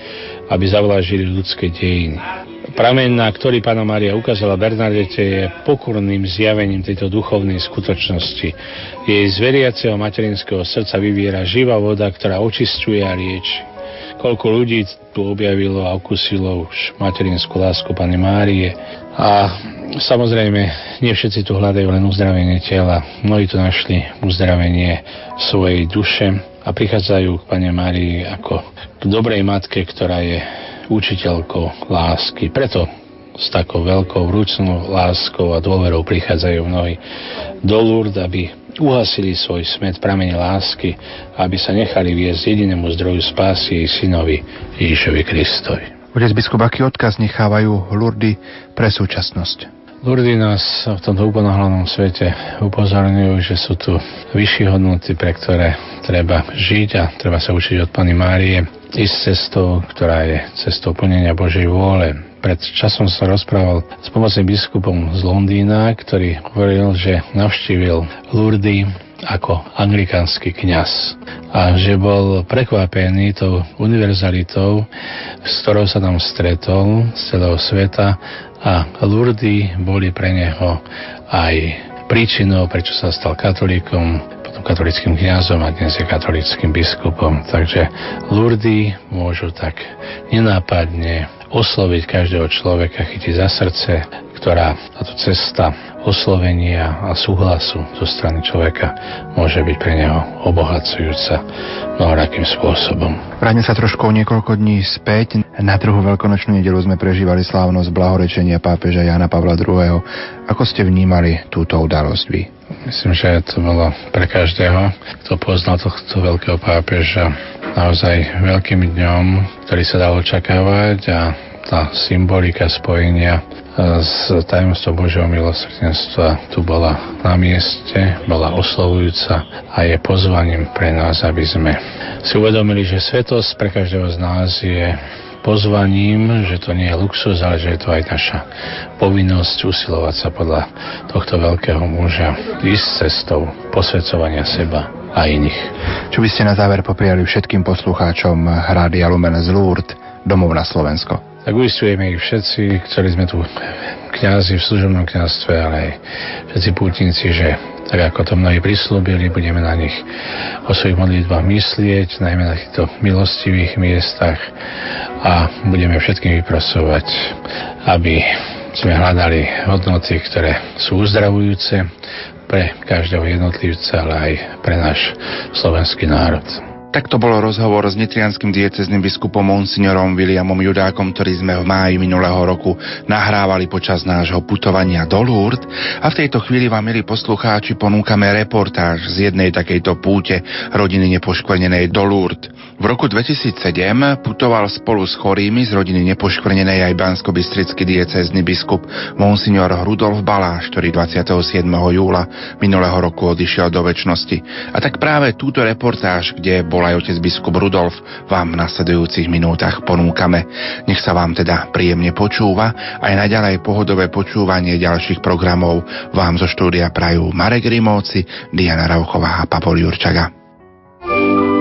aby zavlažili ľudské dejiny. Prameň, na ktorý Pána Maria ukázala Bernadete, je pokorným zjavením tejto duchovnej skutočnosti. Jej z veriaceho materinského srdca vyviera živá voda, ktorá očistuje a lieči. Koľko ľudí tu objavilo a okusilo už materinskú lásku Pane Márie. A samozrejme, nie všetci tu hľadajú len uzdravenie tela. Mnohí tu našli uzdravenie svojej duše a prichádzajú k Pane Márii ako k dobrej matke, ktorá je učiteľkou lásky. Preto s takou veľkou vrúcnou láskou a dôverou prichádzajú mnohí do Lourdes, aby uhasili svoj smet pramene lásky, aby sa nechali viesť jedinému zdroju spásy jej synovi Ježišovi Kristovi. Otec biskup, aký odkaz nechávajú Lurdy pre súčasnosť? Lurdy nás v tomto úplnohľadnom svete upozorňujú, že sú tu vyššie hodnoty, pre ktoré treba žiť a treba sa učiť od Pany Márie ísť cestou, ktorá je cestou plnenia Božej vôle. Pred časom som rozprával s pomocným biskupom z Londýna, ktorý hovoril, že navštívil Lurdy ako anglikánsky kňaz a že bol prekvapený tou univerzalitou, s ktorou sa tam stretol z celého sveta a Lurdy boli pre neho aj príčinou, prečo sa stal katolíkom, potom katolickým kňazom a dnes je katolickým biskupom. Takže Lurdy môžu tak nenápadne osloviť každého človeka, chytiť za srdce, ktorá táto cesta oslovenia a súhlasu zo strany človeka môže byť pre neho obohacujúca mnohorakým spôsobom. Vráťme sa trošku niekoľko dní späť. Na druhú veľkonočnú nedelu sme prežívali slávnosť blahorečenia pápeža Jana Pavla II. Ako ste vnímali túto udalosť vy? Myslím, že to bolo pre každého, kto poznal tohto veľkého pápeža naozaj veľkým dňom, ktorý sa dal očakávať a tá symbolika spojenia s tajomstvom Božieho milosrdenstva tu bola na mieste, bola oslovujúca a je pozvaním pre nás, aby sme si uvedomili, že svetosť pre každého z nás je pozvaním, že to nie je luxus, ale že je to aj naša povinnosť usilovať sa podľa tohto veľkého muža, ísť cestou posvedcovania seba a iných. Čo by ste na záver popriali všetkým poslucháčom Rádia Lumen z Lourdes domov na Slovensko? Tak uistujeme ich všetci, ktorí sme tu kňazi v služobnom kňazstve, ale aj všetci pútnici, že tak ako to mnohí prislúbili, budeme na nich o svojich modlitbách myslieť, najmä na týchto milostivých miestach a budeme všetkým vyprosovať, aby sme hľadali hodnoty, ktoré sú uzdravujúce pre každého jednotlivca, ale aj pre náš slovenský národ. Takto bol rozhovor s nitrianským diecezným biskupom monsignorom Williamom Judákom, ktorý sme v máji minulého roku nahrávali počas nášho putovania do Lourdes a v tejto chvíli vám, milí poslucháči, ponúkame reportáž z jednej takejto púte rodiny nepoškvrnenej do Lourdes. V roku 2007 putoval spolu s chorými z rodiny nepoškvrnenej aj bansko diecezny biskup monsignor Rudolf Baláš, ktorý 27. júla minulého roku odišiel do väčšnosti. A tak práve túto reportáž, kde bol aj otec biskup Rudolf, vám v nasledujúcich minútach ponúkame. Nech sa vám teda príjemne počúva, aj naďalej pohodové počúvanie ďalších programov vám zo štúdia prajú Marek Rimovci, Diana Rauchová a Pavol Jurčaga. augusta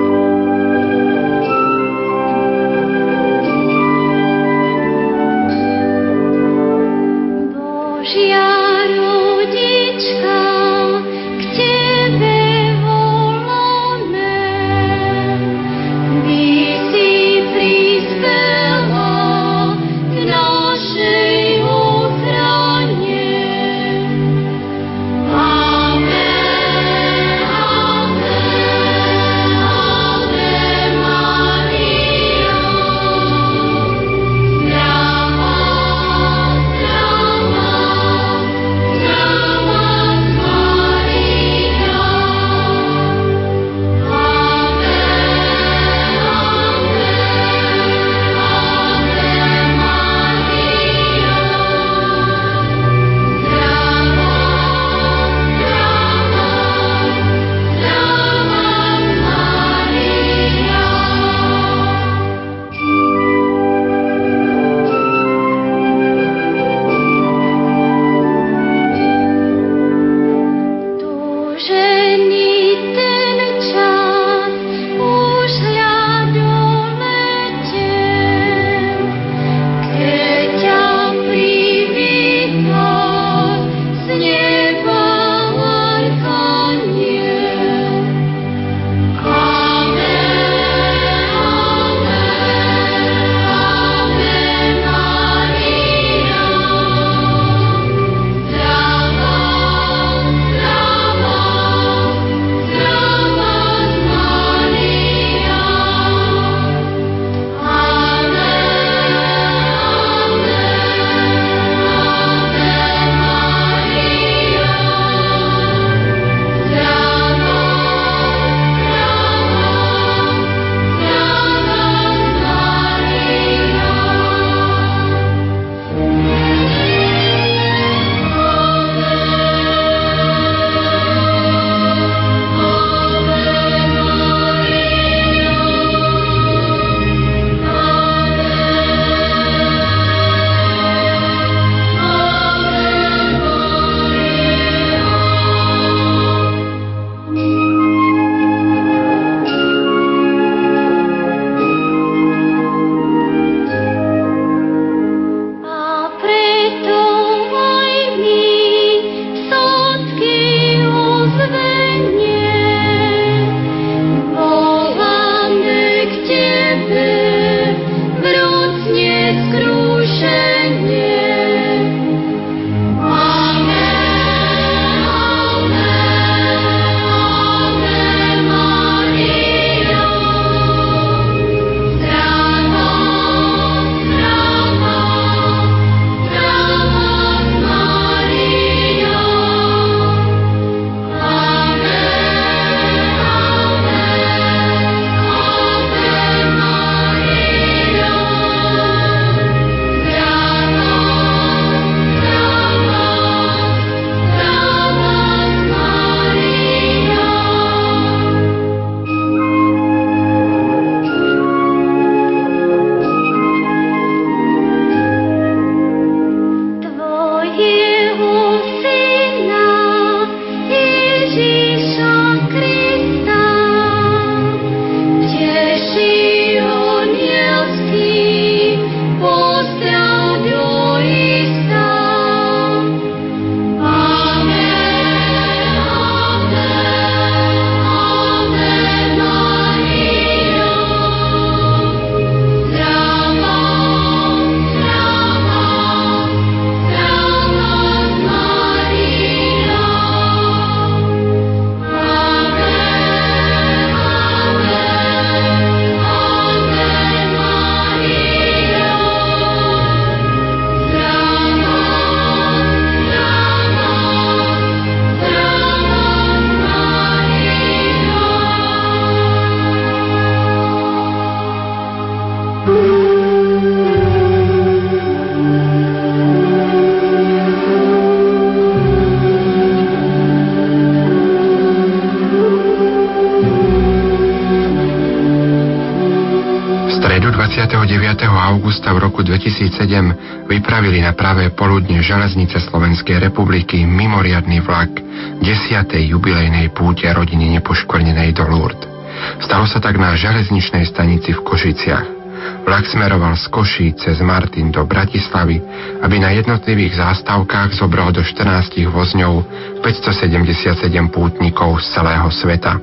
smeroval z Koší cez Martin do Bratislavy, aby na jednotlivých zástavkách zobral do 14 vozňov 577 pútnikov z celého sveta.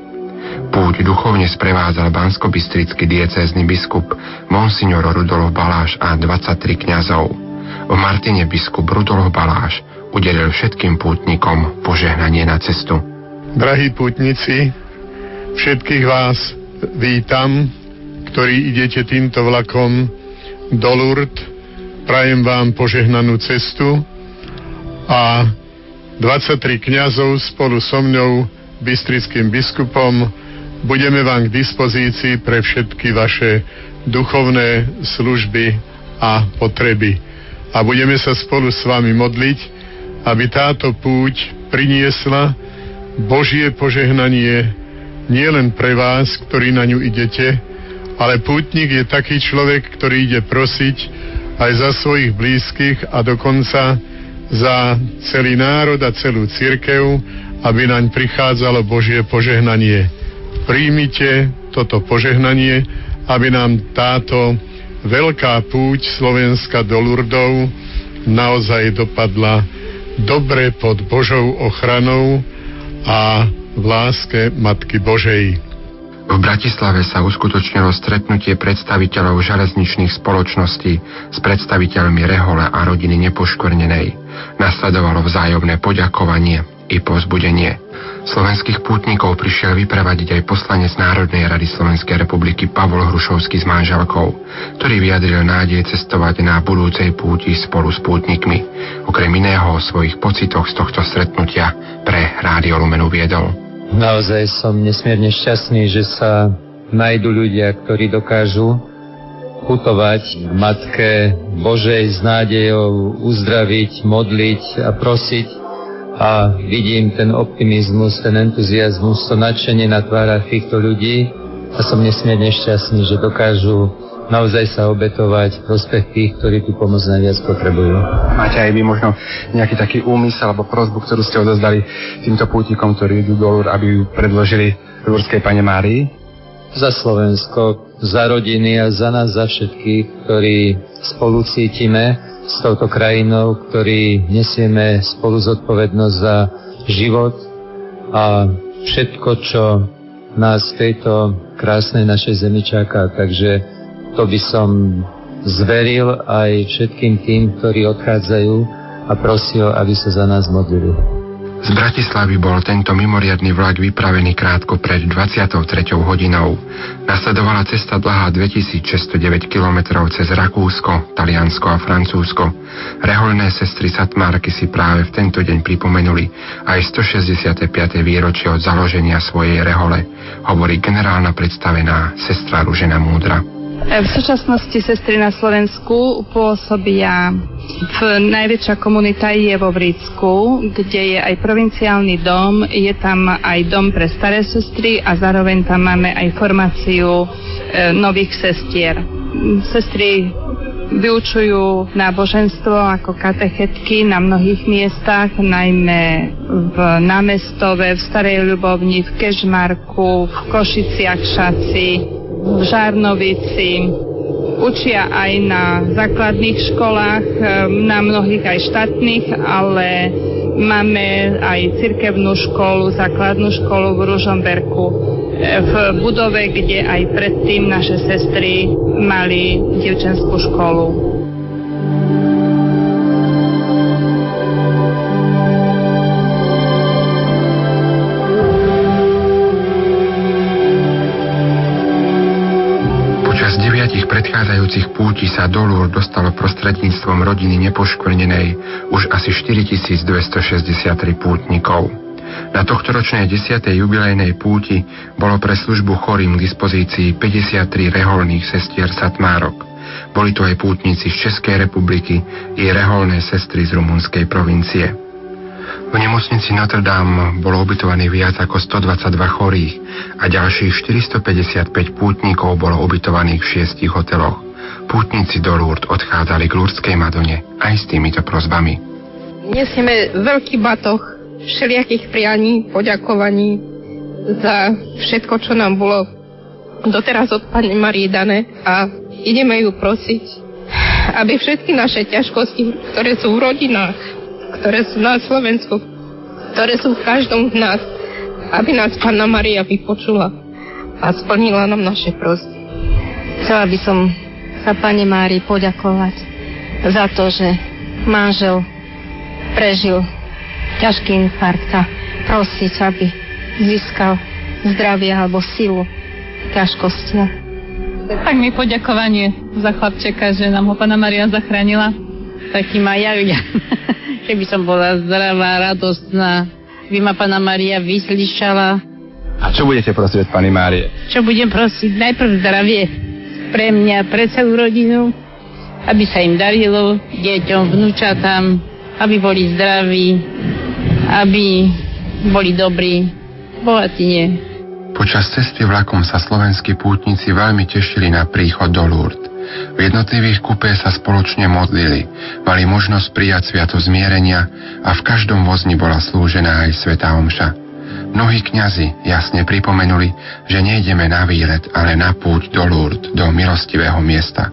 Púť duchovne sprevádzal banskobistrický diecézny biskup Monsignor Rudolf Baláš a 23 kňazov. V Martine biskup Rudolf Baláš udelil všetkým pútnikom požehnanie na cestu. Drahí pútnici, všetkých vás vítam, ktorí idete týmto vlakom do Lourdes. Prajem vám požehnanú cestu a 23 kňazov spolu so mňou, bystrickým biskupom, budeme vám k dispozícii pre všetky vaše duchovné služby a potreby. A budeme sa spolu s vami modliť, aby táto púť priniesla Božie požehnanie nielen pre vás, ktorí na ňu idete, ale pútnik je taký človek, ktorý ide prosiť aj za svojich blízkych a dokonca za celý národ a celú církev, aby naň prichádzalo Božie požehnanie príjmite toto požehnanie, aby nám táto veľká púť Slovenska do Lurdov naozaj dopadla dobre pod Božou ochranou a v láske Matky Božej. V Bratislave sa uskutočnilo stretnutie predstaviteľov železničných spoločností s predstaviteľmi Rehole a rodiny Nepoškvrnenej. Nasledovalo vzájomné poďakovanie i povzbudenie. Slovenských pútnikov prišiel vyprevadiť aj poslanec Národnej rady Slovenskej republiky Pavol Hrušovský s manželkou, ktorý vyjadril nádej cestovať na budúcej púti spolu s pútnikmi. Okrem iného o svojich pocitoch z tohto stretnutia pre Rádio Lumenu viedol. Naozaj som nesmierne šťastný, že sa nájdu ľudia, ktorí dokážu putovať Matke Božej s nádejou uzdraviť, modliť a prosiť. A vidím ten optimizmus, ten entuziasmus, to nadšenie na tvárach týchto ľudí. A som nesmierne šťastný, že dokážu naozaj sa obetovať prospech tých, ktorí tú pomoc najviac potrebujú. Máte aj vy možno nejaký taký úmysel alebo prozbu, ktorú ste odozdali týmto pútikom, ktorí idú do aby ju predložili Lurskej Pane Márii? Za Slovensko, za rodiny a za nás, za všetkých, ktorí spolu cítime s touto krajinou, ktorí nesieme spolu zodpovednosť za život a všetko, čo nás v tejto krásnej našej zemi čaká. Takže to by som zveril aj všetkým tým, ktorí odchádzajú a prosil, aby sa za nás modlili. Z Bratislavy bol tento mimoriadný vlak vypravený krátko pred 23. hodinou. Nasledovala cesta dlhá 2609 km cez Rakúsko, Taliansko a Francúzsko. Reholné sestry Satmárky si práve v tento deň pripomenuli aj 165. výročie od založenia svojej rehole, hovorí generálna predstavená sestra Ružena Múdra. V súčasnosti sestry na Slovensku pôsobia v najväčšia komunita je vo Vrícku, kde je aj provinciálny dom, je tam aj dom pre staré sestry a zároveň tam máme aj formáciu e, nových sestier. Sestry vyučujú náboženstvo ako katechetky na mnohých miestach, najmä v námestove, v Starej Ľubovni, v Kežmarku, v Košiciach Šaci, v Žárnovici, učia aj na základných školách, ehm, na mnohých aj štátnych, ale máme aj cirkevnú školu, základnú školu v Ružomberku ehm, v budove, kde aj predtým naše sestry mali dievčenskú školu. Predchádzajúcich púti sa do Lúr dostalo prostredníctvom rodiny nepoškvrnenej už asi 4263 pútnikov. Na tohtoročnej 10. jubilejnej púti bolo pre službu chorým k dispozícii 53 reholných sestier Satmárok. Boli to aj pútnici z Českej republiky i reholné sestry z rumunskej provincie. V nemocnici Notre Dame bolo ubytovaných viac ako 122 chorých a ďalších 455 pútnikov bolo ubytovaných v šiestich hoteloch. Pútnici do Lourdes odchádzali k Lurdskej Madone aj s týmito prozbami. Nesieme veľký batoh všelijakých prianí, poďakovaní za všetko, čo nám bolo doteraz od Pani Marie dané a ideme ju prosiť, aby všetky naše ťažkosti, ktoré sú v rodinách, ktoré sú na Slovensku, ktoré sú v každom z nás, aby nás Panna Maria vypočula a splnila nám naše prosby. Chcela by som sa Pane Mári poďakovať za to, že manžel prežil ťažký infarkt a prosiť, aby získal zdravie alebo silu ťažkosti. Tak mi poďakovanie za chlapčeka, že nám ho Pana Maria zachránila. Taký ma ja, keby som bola zdravá, radostná, by ma Pana Maria vyslyšala. A čo budete prosiť od Pani Márie? Čo budem prosiť? Najprv zdravie pre mňa, pre celú rodinu, aby sa im darilo, deťom, vnúčatám, aby boli zdraví, aby boli dobrí, bohatí nie. Počas cesty vlakom sa slovenskí pútnici veľmi tešili na príchod do Lourdes. V jednotlivých kupé sa spoločne modlili, mali možnosť prijať sviato zmierenia a v každom vozni bola slúžená aj Svetá Omša. Mnohí kňazi jasne pripomenuli, že nejdeme na výlet, ale na púť do Lourdes, do milostivého miesta.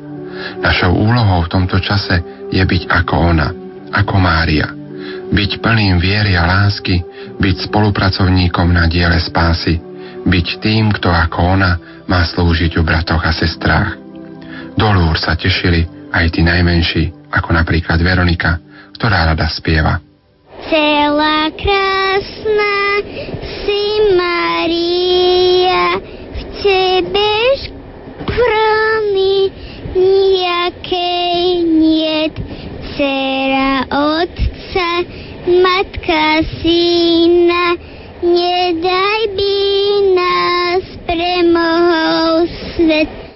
Našou úlohou v tomto čase je byť ako ona, ako Mária. Byť plným viery a lásky, byť spolupracovníkom na diele spásy, byť tým, kto ako ona má slúžiť u bratoch a sestrách. Do Lúr sa tešili aj tí najmenší, ako napríklad Veronika, ktorá rada spieva. Celá krásna si Maria, v tebe škrony nejakej niet. Cera otca, matka syna, nedaj by nás premohol svet.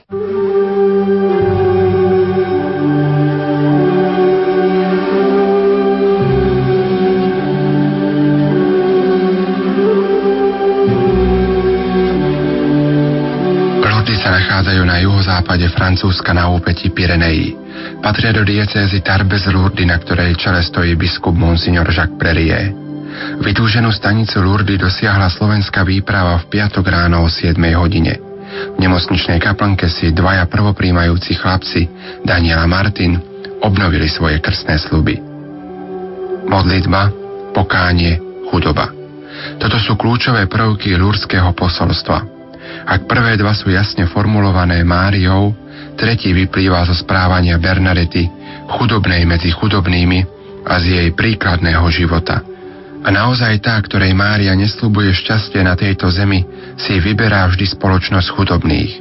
Juhozápade Francúzska na úpeti Pireneí. Patria do diecézy Tarbes Lourdes, na ktorej čele stojí biskup Monsignor Jacques Prerie. Vytúženú stanicu Lourdes dosiahla slovenská výprava v piatok ráno o 7 hodine. V nemocničnej kaplnke si dvaja prvopríjmajúci chlapci, Daniela Martin, obnovili svoje krstné sluby. Modlitba, pokánie, chudoba. Toto sú kľúčové prvky lúrského posolstva. Ak prvé dva sú jasne formulované Máriou, tretí vyplýva zo správania Bernadety, chudobnej medzi chudobnými a z jej príkladného života. A naozaj tá, ktorej Mária neslúbuje šťastie na tejto zemi, si vyberá vždy spoločnosť chudobných,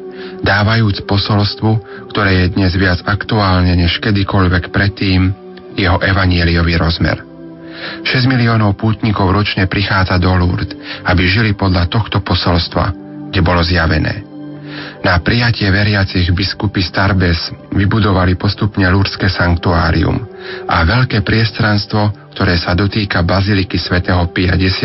dávajúc posolstvu, ktoré je dnes viac aktuálne než kedykoľvek predtým, jeho evanieliový rozmer. 6 miliónov pútnikov ročne prichádza do Lourdes, aby žili podľa tohto posolstva, kde bolo zjavené. Na prijatie veriacich biskupy Starbes vybudovali postupne Lurské sanktuárium a veľké priestranstvo, ktoré sa dotýka baziliky svätého Pia X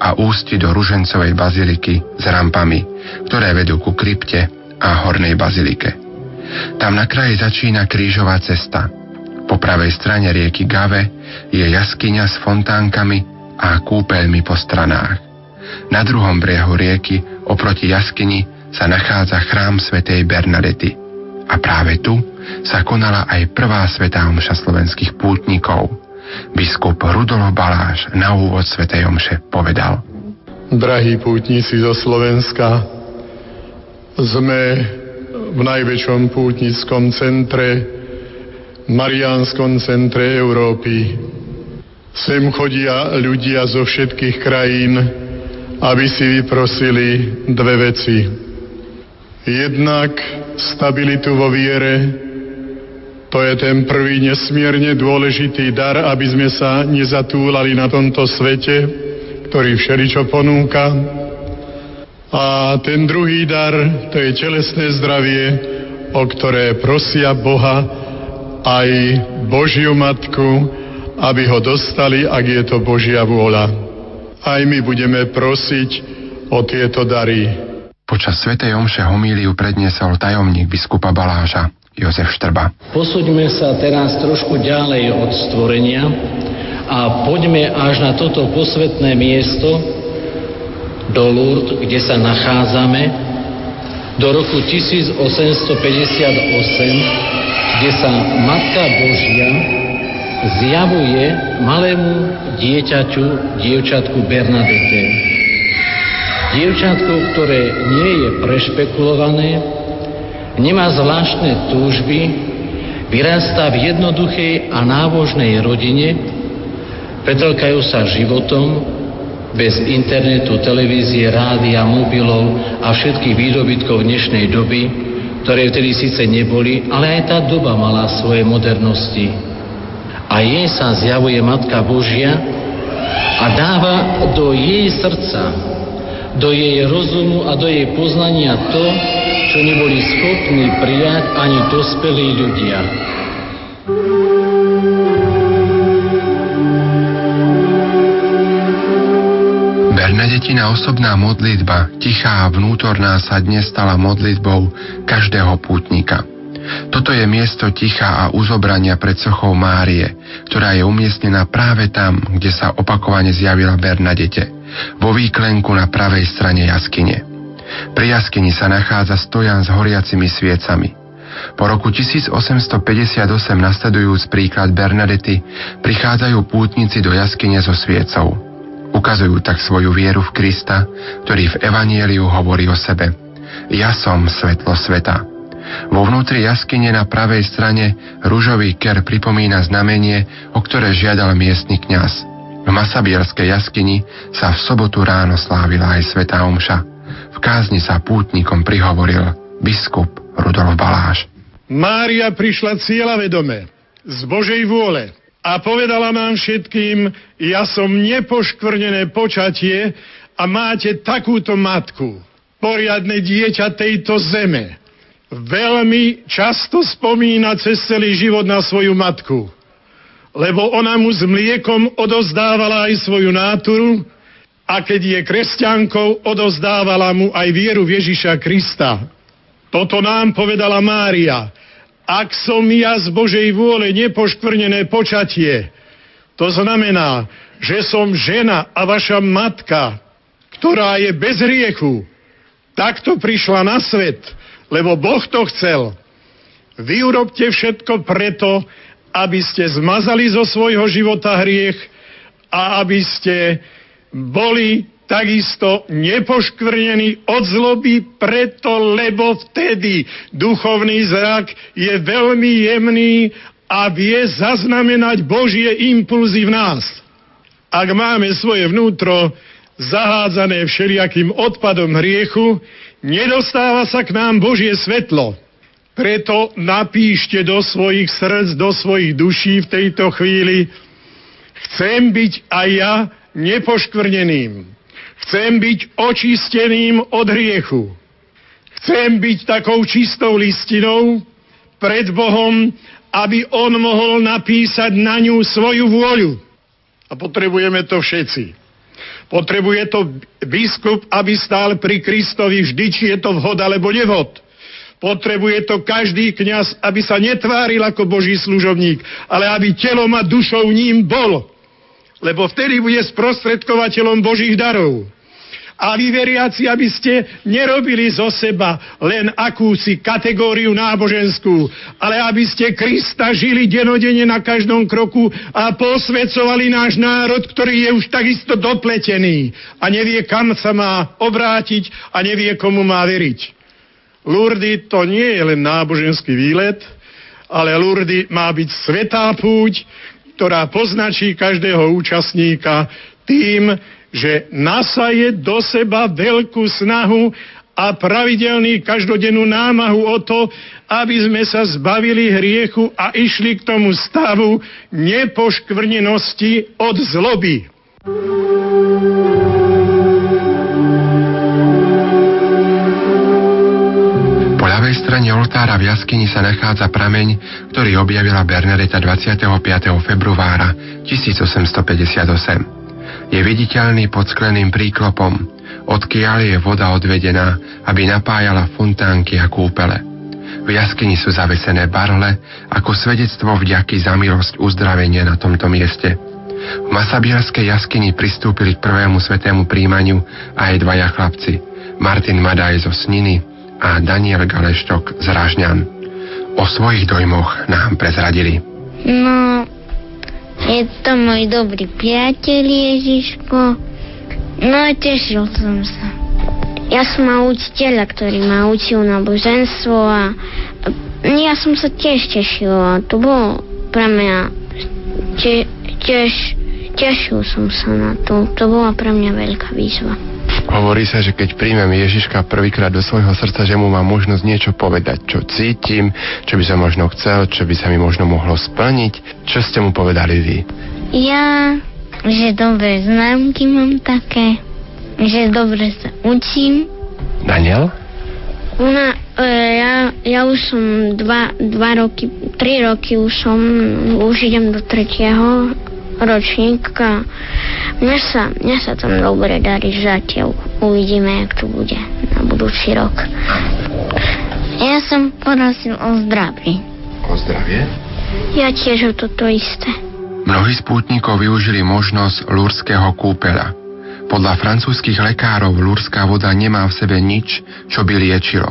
a ústi do Ružencovej baziliky s rampami, ktoré vedú ku krypte a hornej bazilike. Tam na kraji začína krížová cesta. Po pravej strane rieky Gave je jaskyňa s fontánkami a kúpeľmi po stranách. Na druhom brehu rieky, oproti jaskyni, sa nachádza chrám svätej Bernadety. A práve tu sa konala aj prvá svetá omša slovenských pútnikov. Biskup Rudolf Baláš na úvod svätej omše povedal. Drahí pútnici zo Slovenska, sme v najväčšom pútnickom centre, Mariánskom centre Európy. Sem chodia ľudia zo všetkých krajín, aby si vyprosili dve veci. Jednak stabilitu vo viere, to je ten prvý nesmierne dôležitý dar, aby sme sa nezatúlali na tomto svete, ktorý všeličo ponúka. A ten druhý dar, to je telesné zdravie, o ktoré prosia Boha aj Božiu Matku, aby ho dostali, ak je to Božia vôľa aj my budeme prosiť o tieto dary. Počas Svetej Omše homíliu predniesol tajomník biskupa Baláža, Jozef Štrba. Posúďme sa teraz trošku ďalej od stvorenia a poďme až na toto posvetné miesto do Lourdes, kde sa nachádzame, do roku 1858, kde sa Matka Božia zjavuje malému dieťaťu, dievčatku Bernadette. Dievčatko, ktoré nie je prešpekulované, nemá zvláštne túžby, vyrastá v jednoduchej a nábožnej rodine, pretlkajú sa životom, bez internetu, televízie, rádia, mobilov a všetkých výdobytkov dnešnej doby, ktoré vtedy síce neboli, ale aj tá doba mala svoje modernosti. A jej sa zjavuje Matka Božia a dáva do jej srdca, do jej rozumu a do jej poznania to, čo neboli schopní prijať ani dospelí ľudia. Bernadetina osobná modlitba, tichá a vnútorná sa dnes stala modlitbou každého pútnika. Toto je miesto ticha a uzobrania pred sochou Márie, ktorá je umiestnená práve tam, kde sa opakovane zjavila Bernadete, vo výklenku na pravej strane jaskyne. Pri jaskyni sa nachádza stojan s horiacimi sviecami. Po roku 1858 nasledujúc príklad Bernadety prichádzajú pútnici do jaskyne so sviecou. Ukazujú tak svoju vieru v Krista, ktorý v Evanieliu hovorí o sebe. Ja som svetlo sveta. Vo vnútri jaskyne na pravej strane rúžový ker pripomína znamenie, o ktoré žiadal miestny kňaz. V Masabierskej jaskyni sa v sobotu ráno slávila aj Svetá Omša. V kázni sa pútnikom prihovoril biskup Rudolf Baláš. Mária prišla cieľa vedome, z Božej vôle a povedala nám všetkým, ja som nepoškvrnené počatie a máte takúto matku, poriadne dieťa tejto zeme. Veľmi často spomína cez celý život na svoju matku, lebo ona mu s mliekom odozdávala aj svoju náturu a keď je kresťankou, odozdávala mu aj vieru Ježiša Krista. Toto nám povedala Mária ak som ja z Božej vôle nepoškvrnené počatie, to znamená, že som žena a vaša matka, ktorá je bez riechu, takto prišla na svet, lebo Boh to chcel. Vy urobte všetko preto, aby ste zmazali zo svojho života hriech a aby ste boli takisto nepoškvrnený od zloby, preto lebo vtedy duchovný zrak je veľmi jemný a vie zaznamenať Božie impulzy v nás. Ak máme svoje vnútro zahádzané všelijakým odpadom hriechu, nedostáva sa k nám Božie svetlo. Preto napíšte do svojich srdc, do svojich duší v tejto chvíli, chcem byť aj ja nepoškvrneným. Chcem byť očisteným od hriechu. Chcem byť takou čistou listinou pred Bohom, aby On mohol napísať na ňu svoju vôľu. A potrebujeme to všetci. Potrebuje to biskup, aby stál pri Kristovi vždy, či je to vhod alebo nevhod. Potrebuje to každý kňaz, aby sa netváril ako Boží služobník, ale aby telom a dušou ním bol lebo vtedy bude sprostredkovateľom Božích darov. A vy veriaci, aby ste nerobili zo seba len akúsi kategóriu náboženskú, ale aby ste Krista žili denodene na každom kroku a posvedcovali náš národ, ktorý je už takisto dopletený a nevie, kam sa má obrátiť a nevie, komu má veriť. Lurdy to nie je len náboženský výlet, ale Lurdy má byť svetá púť, ktorá poznačí každého účastníka tým, že nasaje do seba veľkú snahu a pravidelný každodennú námahu o to, aby sme sa zbavili hriechu a išli k tomu stavu nepoškvrnenosti od zloby. ľavej strane oltára v jaskyni sa nachádza prameň, ktorý objavila Bernadeta 25. februára 1858. Je viditeľný pod skleným príklopom, odkiaľ je voda odvedená, aby napájala fontánky a kúpele. V jaskyni sú zavesené barle ako svedectvo vďaky za milosť uzdravenie na tomto mieste. V Masabielskej jaskyni pristúpili k prvému svetému príjmaniu aj dvaja chlapci, Martin Madaj zo Sniny a Daniel Galeštok z Ražňan. O svojich dojmoch nám prezradili. No, je to môj dobrý priateľ Ježiško. No a tešil som sa. Ja som mal učiteľa, ktorý ma učil na a ja som sa tiež tešila. To bolo pre mňa te, tiež, tešil som sa na to. To bola pre mňa veľká výzva. Hovorí sa, že keď príjmem Ježiška prvýkrát do svojho srdca, že mu mám možnosť niečo povedať, čo cítim, čo by som možno chcel, čo by sa mi možno mohlo splniť. Čo ste mu povedali vy? Ja, že dobré známky mám také, že dobre sa učím. Daniel? Ona, e, ja, ja už som dva, dva roky, tri roky už som, už idem do tretieho ročníka. Mne sa, mne sa tam dobre darí zatiaľ. Uvidíme, jak to bude na budúci rok. Ja som ponosil o zdraví. O zdravie? Ja tiež o toto isté. Mnohí spútnikov využili možnosť lúrského kúpela. Podľa francúzskych lekárov lúrská voda nemá v sebe nič, čo by liečilo.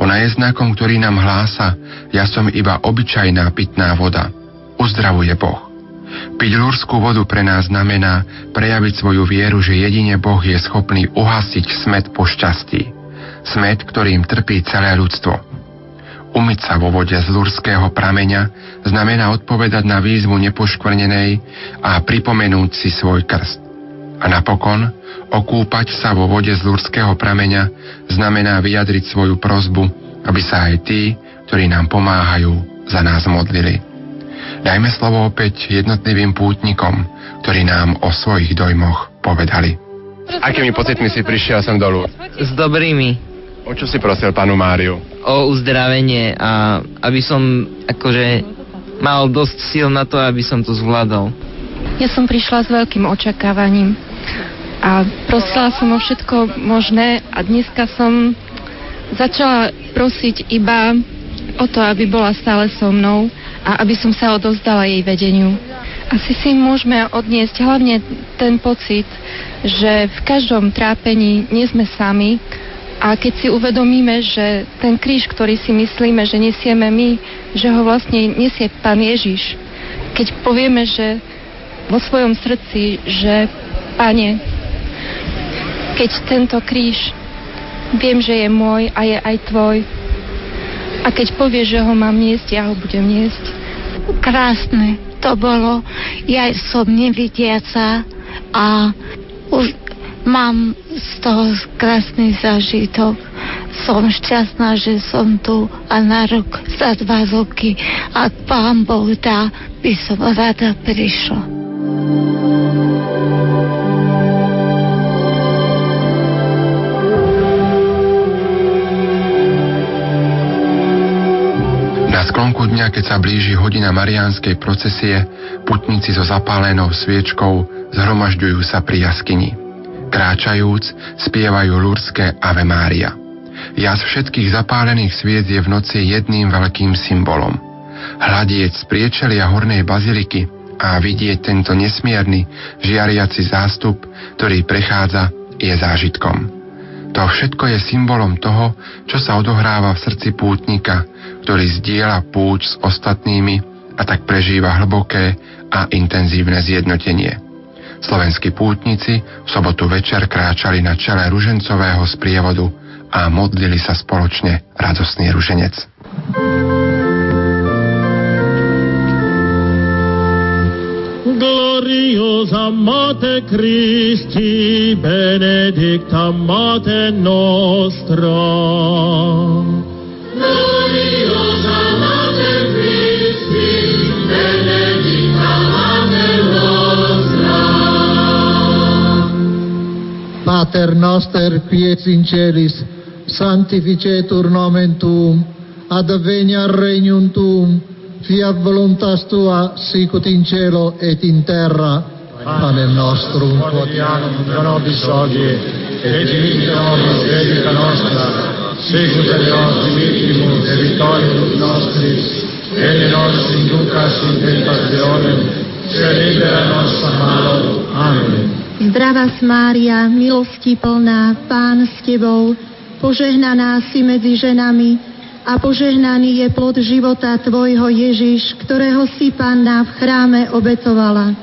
Ona je znakom, ktorý nám hlása, ja som iba obyčajná pitná voda. Uzdravuje Boh. Piť lúrskú vodu pre nás znamená prejaviť svoju vieru, že jedine Boh je schopný uhasiť smet po šťastí. Smet, ktorým trpí celé ľudstvo. Umyť sa vo vode z lúrského prameňa znamená odpovedať na výzvu nepoškvrnenej a pripomenúť si svoj krst. A napokon, okúpať sa vo vode z lúrského prameňa znamená vyjadriť svoju prozbu, aby sa aj tí, ktorí nám pomáhajú, za nás modlili. Dajme slovo opäť jednotlivým pútnikom, ktorí nám o svojich dojmoch povedali. Akými pocitmi si prišiel sem dolu? S dobrými. O čo si prosil panu Máriu? O uzdravenie a aby som akože mal dosť síl na to, aby som to zvládol. Ja som prišla s veľkým očakávaním a prosila som o všetko možné a dneska som začala prosiť iba o to, aby bola stále so mnou a aby som sa odovzdala jej vedeniu. Asi si môžeme odniesť hlavne ten pocit, že v každom trápení nie sme sami a keď si uvedomíme, že ten kríž, ktorý si myslíme, že nesieme my, že ho vlastne nesie Pán Ježiš, keď povieme, že vo svojom srdci, že Pane, keď tento kríž viem, že je môj a je aj tvoj, a keď povie, že ho mám niesť, ja ho budem niesť. Krásne to bolo. Ja som nevidiaca a už mám z toho krásny zážitok. Som šťastná, že som tu a na rok, za dva roky, ak pán Boh dá, by som rada prišla. Sklonku dňa, keď sa blíži hodina mariánskej procesie, putníci so zapálenou sviečkou zhromažďujú sa pri jaskyni. Kráčajúc, spievajú lurské Ave Mária. Jas všetkých zapálených sviec je v noci jedným veľkým symbolom. Hľadieť z priečelia hornej baziliky a vidieť tento nesmierny, žiariaci zástup, ktorý prechádza, je zážitkom. To všetko je symbolom toho, čo sa odohráva v srdci pútnika, ktorý zdieľa púť s ostatnými a tak prežíva hlboké a intenzívne zjednotenie. Slovenskí pútnici v sobotu večer kráčali na čele ružencového sprievodu a modlili sa spoločne radosný ruženec. gloriosa Mate Christi, benedicta Mate nostra. Pater noster, quies in celis, sanctificetur nomen tuum, advenia regnum tuum, fiat voluntas tua, sicut in cielo et in terra. Panem nostrum quotidianum da nobis hodie, et dimitte nobis debita nostra, sicut et nos dimittimus debitoribus nostris, et ne nos inducas in tentationem, se libera nos a malo. Amen. Zdravá Mária, milosti plná, Pán s Tebou, požehnaná si medzi ženami a požehnaný je plod života Tvojho Ježiš, ktorého si Panna v chráme obetovala.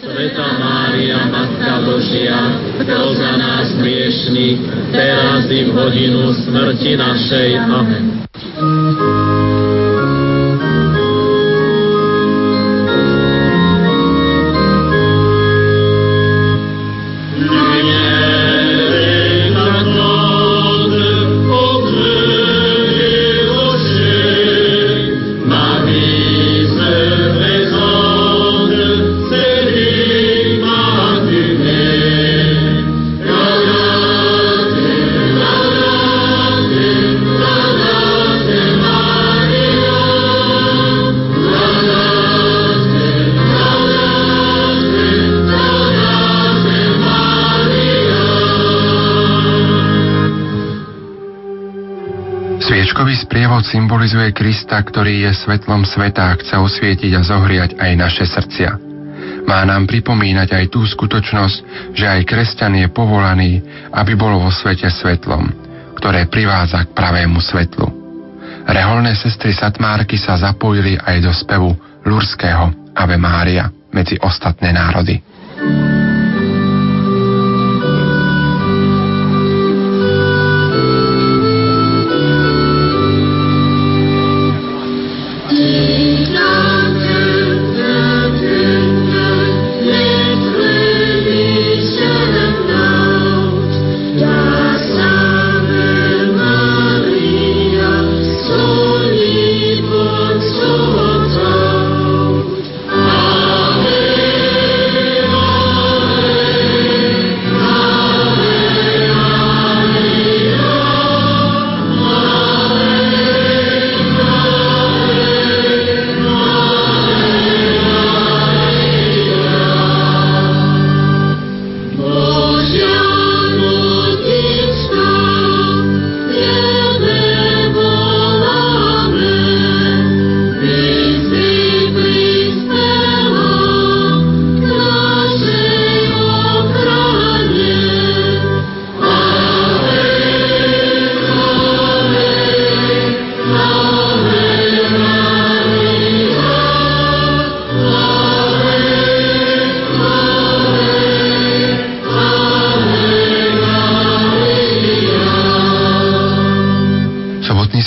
Sveta Mária, Matka Božia, pros za nás hriešných, teraz i v hodinu smrti našej. Amen. Sviečkový sprievod symbolizuje Krista, ktorý je svetlom sveta a chce osvietiť a zohriať aj naše srdcia. Má nám pripomínať aj tú skutočnosť, že aj kresťan je povolaný, aby bol vo svete svetlom, ktoré privádza k pravému svetlu. Reholné sestry Satmárky sa zapojili aj do spevu lurského Ave Mária medzi ostatné národy.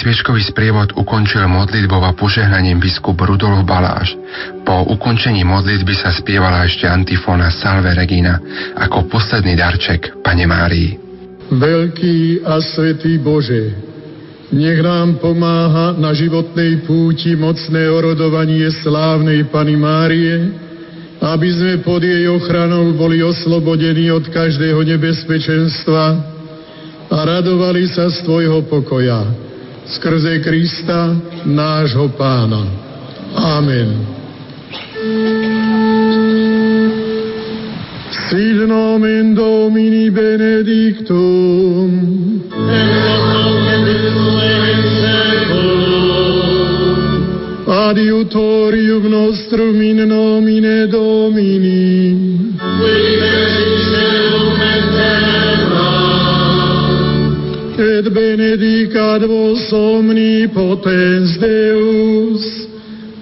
Sviečkový sprievod ukončil modlitbou a požehnaním biskup Rudolf Baláš. Po ukončení modlitby sa spievala ešte antifóna Salve Regina ako posledný darček Pane Márii. Veľký a svetý Bože, nech nám pomáha na životnej púti mocné orodovanie slávnej Pany Márie, aby sme pod jej ochranou boli oslobodení od každého nebezpečenstva a radovali sa z Tvojho pokoja skrze Krista, nášho pána. Amen. Sit nomen Domini benedictum. Adiutorium nostrum in nomine Domini. Et benedicat vos omnipotens Deus,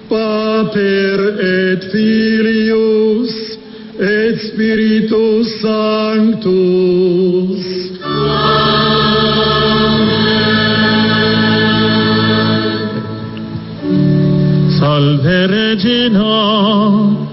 Pater et Filius et Spiritus Sanctus. Amen. Salve Regina,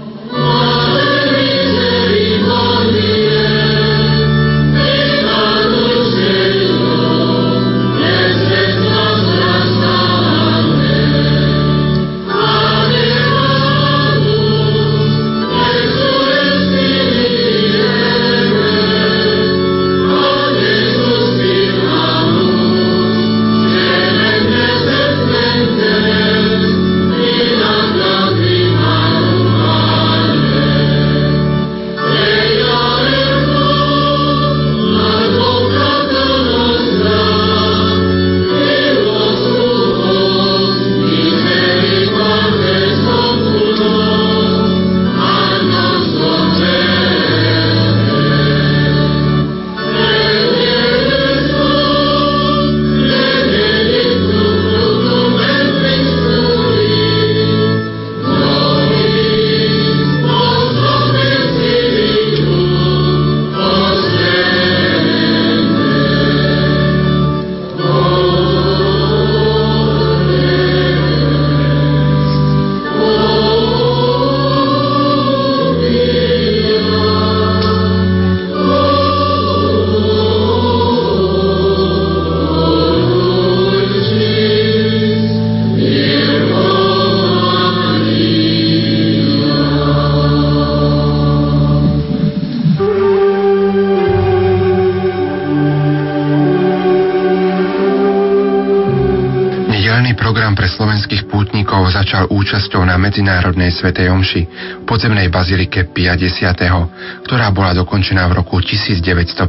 Medzinárodnej svetej omši v podzemnej bazilike 50., ktorá bola dokončená v roku 1958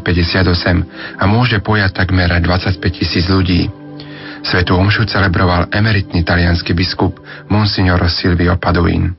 a môže pojať takmer 25 tisíc ľudí. Svetú omšu celebroval emeritný talianský biskup Monsignor Silvio Paduin.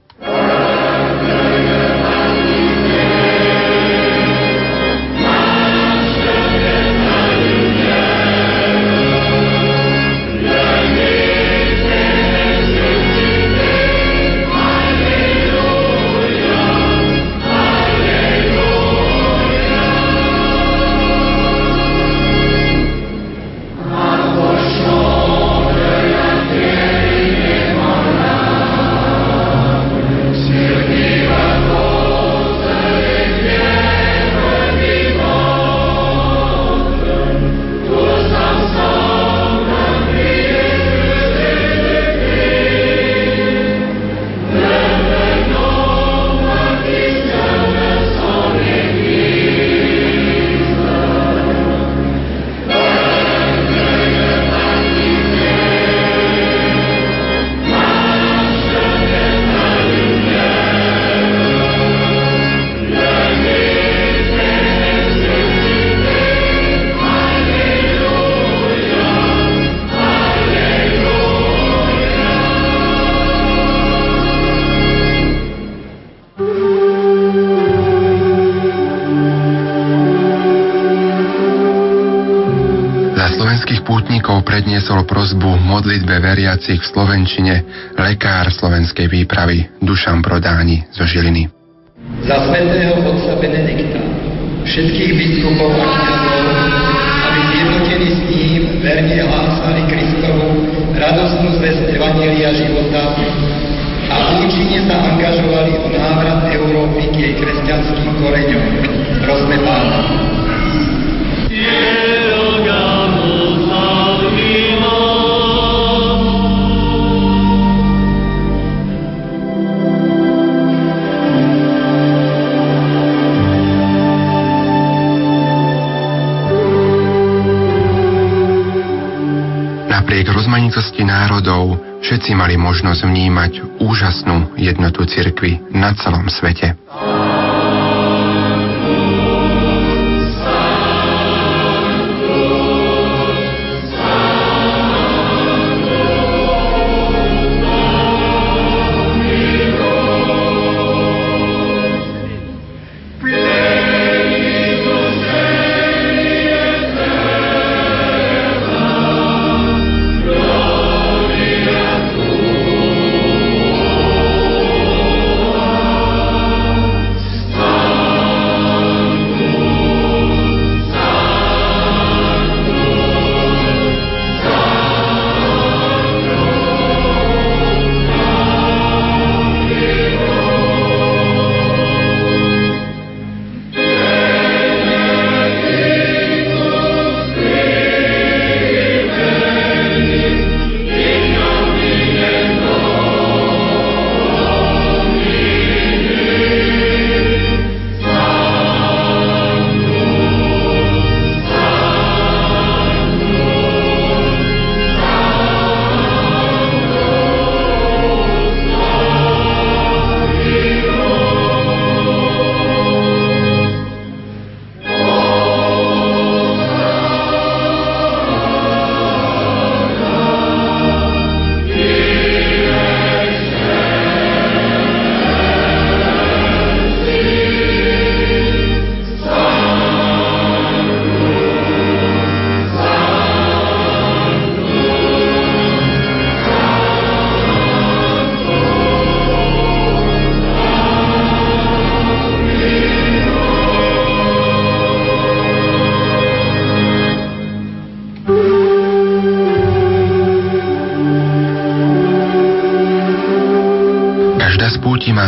Modlitbe veriacich v Slovenčine lekár slovenskej výpravy Dušan Prodáni zo Žiliny. Za svetého otca Benedikta, všetkých biskupov a kniazov, aby zjednotení s ním verne hlásali Kristovu radostnú zväzť Evanília života a účinne sa angažovali o návrat Európy k jej kresťanským koreňom. Prosme pána. Rozmanitosti národov všetci mali možnosť vnímať úžasnú jednotu cirkvy na celom svete.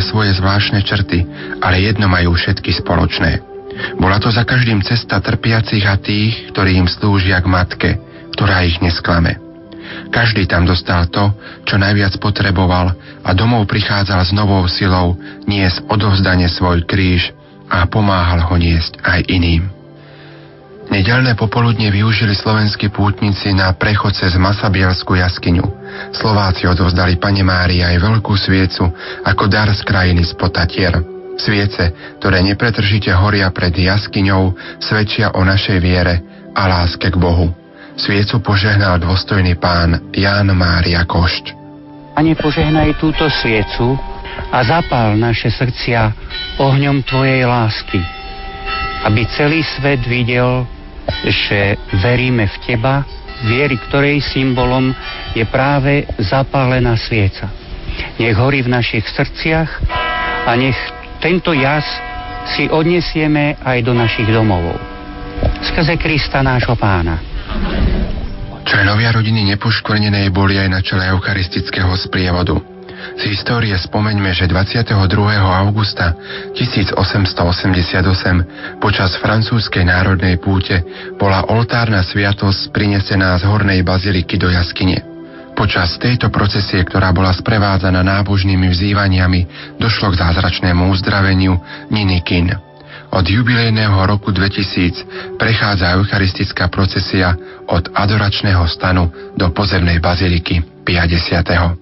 Svoje zvláštne črty, ale jedno majú všetky spoločné. Bola to za každým cesta trpiacich a tých, ktorí im slúžia k matke, ktorá ich nesklame. Každý tam dostal to, čo najviac potreboval a domov prichádzal s novou silou niesť odovzdane svoj kríž a pomáhal ho niesť aj iným. Nedelné popoludne využili slovenskí pútnici na prechod cez Masabielskú jaskyňu. Slováci odovzdali Pane Márii aj veľkú sviecu ako dar z krajiny z Potatier. Sviece, ktoré nepretržite horia pred jaskyňou, svedčia o našej viere a láske k Bohu. Sviecu požehnal dôstojný pán Ján Mária Košť. Pane, požehnaj túto sviecu a zapál naše srdcia ohňom Tvojej lásky, aby celý svet videl, že veríme v Teba, viery, ktorej symbolom je práve zapálená svieca. Nech horí v našich srdciach a nech tento jas si odnesieme aj do našich domovov. Skrze Krista nášho pána. Členovia rodiny nepoškvrnenej boli aj na čele eucharistického sprievodu. Z histórie spomeňme, že 22. augusta 1888 počas francúzskej národnej púte bola oltárna sviatosť prinesená z hornej baziliky do jaskyne. Počas tejto procesie, ktorá bola sprevádzaná nábožnými vzývaniami, došlo k zázračnému uzdraveniu Niny Kin. Od jubilejného roku 2000 prechádza eucharistická procesia od adoračného stanu do pozemnej baziliky 50.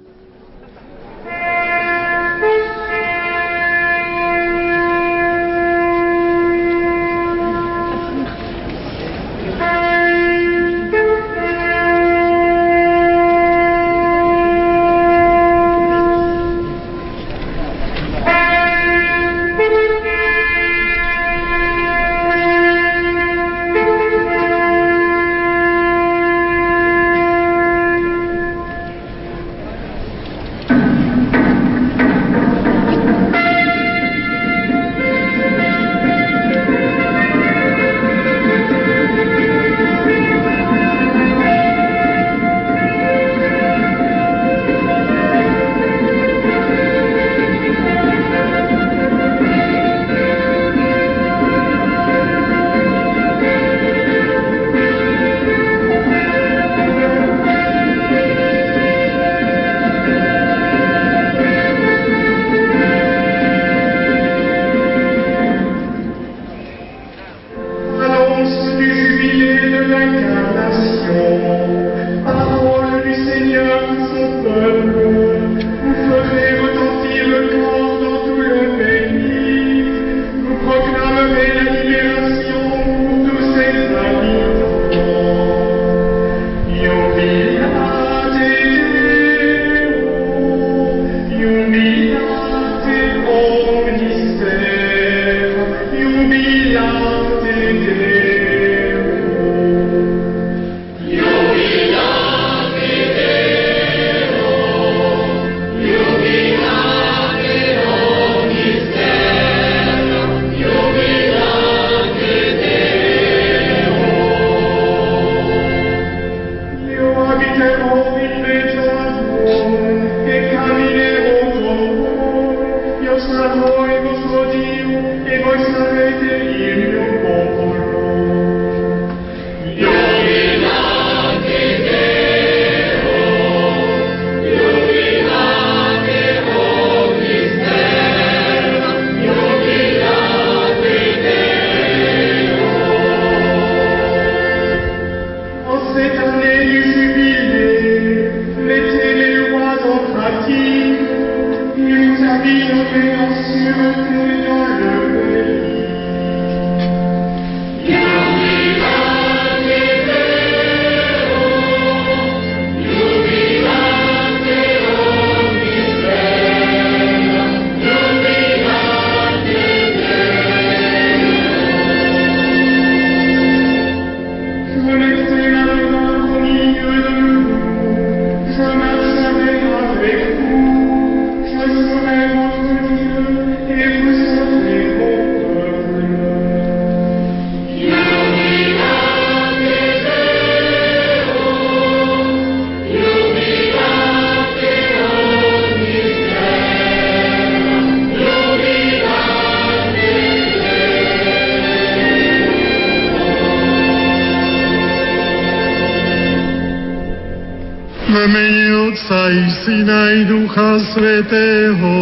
Svetého.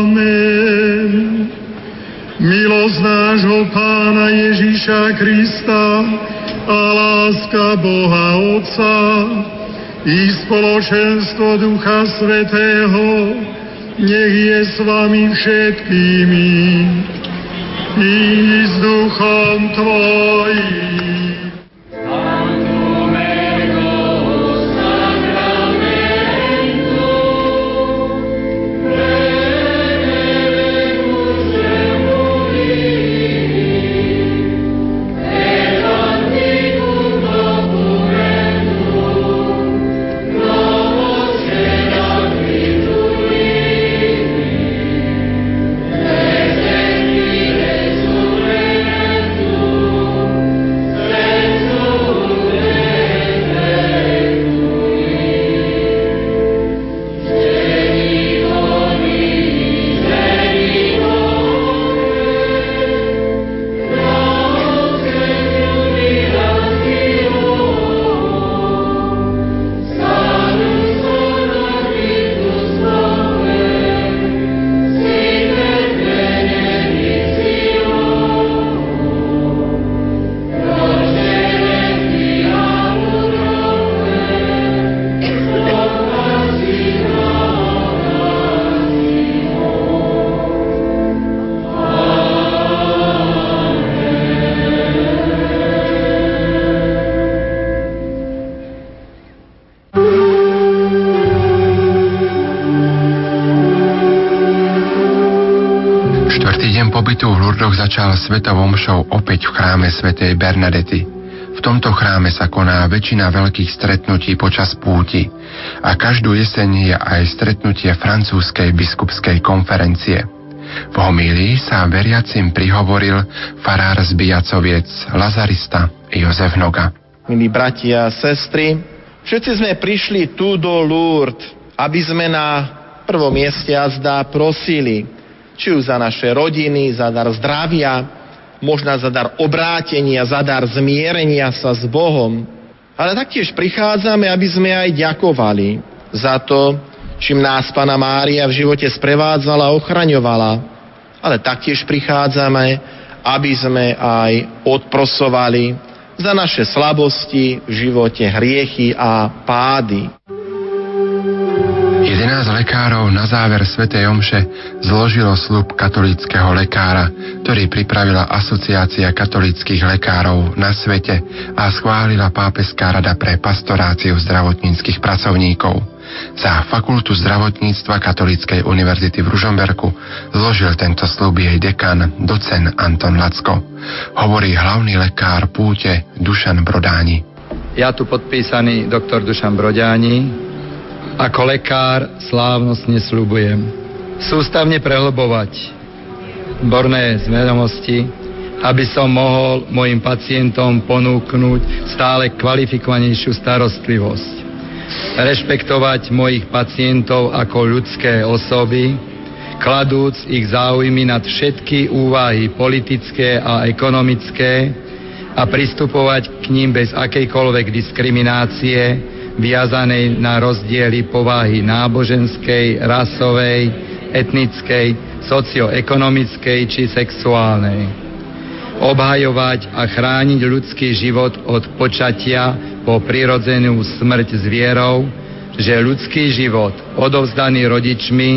Amen. Milosť nášho Pána Ježíša Krista a láska Boha Otca i spoločenstvo Ducha Svetého nech je s vami všetkými i s duchom Tvojim. Začal svetovou mšou opäť v chráme svätej Bernadety. V tomto chráme sa koná väčšina veľkých stretnutí počas púti a každú jeseň je aj stretnutie francúzskej biskupskej konferencie. V homílii sa veriacim prihovoril farár z Bijacoviec, Lazarista Jozef Noga. Milí bratia a sestry, všetci sme prišli tu do Lourdes, aby sme na prvom mieste a zdá prosili či už za naše rodiny, za dar zdravia, možno za dar obrátenia, za dar zmierenia sa s Bohom. Ale taktiež prichádzame, aby sme aj ďakovali za to, čím nás Pana Mária v živote sprevádzala a ochraňovala. Ale taktiež prichádzame, aby sme aj odprosovali za naše slabosti v živote, hriechy a pády. 11 lekárov na záver svätej Omše zložilo slub katolického lekára, ktorý pripravila Asociácia katolických lekárov na svete a schválila Pápeská rada pre pastoráciu zdravotníckých pracovníkov. Za fakultu zdravotníctva Katolíckej univerzity v Ružomberku zložil tento slub jej dekan, docen Anton Lacko. Hovorí hlavný lekár púte Dušan Brodáni. Ja tu podpísaný doktor Dušan Brodáni, ako lekár slávnostne slubujem sústavne prehlbovať borné zvedomosti, aby som mohol mojim pacientom ponúknuť stále kvalifikovanejšiu starostlivosť. Rešpektovať mojich pacientov ako ľudské osoby, kladúc ich záujmy nad všetky úvahy politické a ekonomické a pristupovať k ním bez akejkoľvek diskriminácie, viazanej na rozdiely povahy náboženskej, rasovej, etnickej, socioekonomickej či sexuálnej. Obhajovať a chrániť ľudský život od počatia po prirodzenú smrť zvierov, že ľudský život odovzdaný rodičmi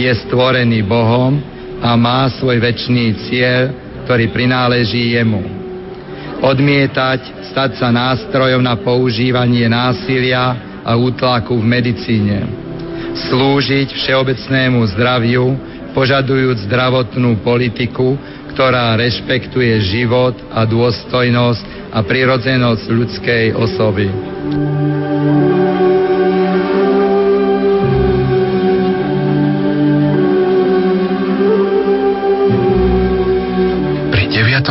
je stvorený Bohom a má svoj väčší cieľ, ktorý prináleží jemu. Odmietať stať sa nástrojom na používanie násilia a útlaku v medicíne. Slúžiť všeobecnému zdraviu, požadujúc zdravotnú politiku, ktorá rešpektuje život a dôstojnosť a prirodzenosť ľudskej osoby.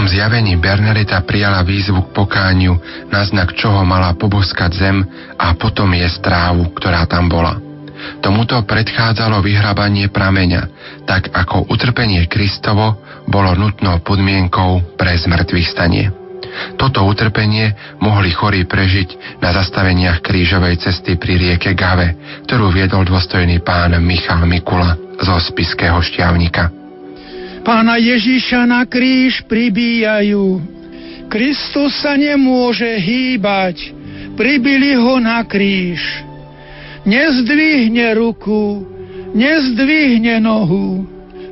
Zjavení Bernadeta prijala výzvu k pokániu, na znak čoho mala poboskať zem a potom je strávu, ktorá tam bola. Tomuto predchádzalo vyhrabanie prameňa, tak ako utrpenie Kristovo bolo nutnou podmienkou pre zmrtvých stanie. Toto utrpenie mohli chorí prežiť na zastaveniach krížovej cesty pri rieke Gave, ktorú viedol dôstojný pán Michal Mikula zo spiského šťavnika. Pána Ježiša na kríž pribíjajú. Kristus sa nemôže hýbať, pribili ho na kríž. Nezdvihne ruku, nezdvihne nohu.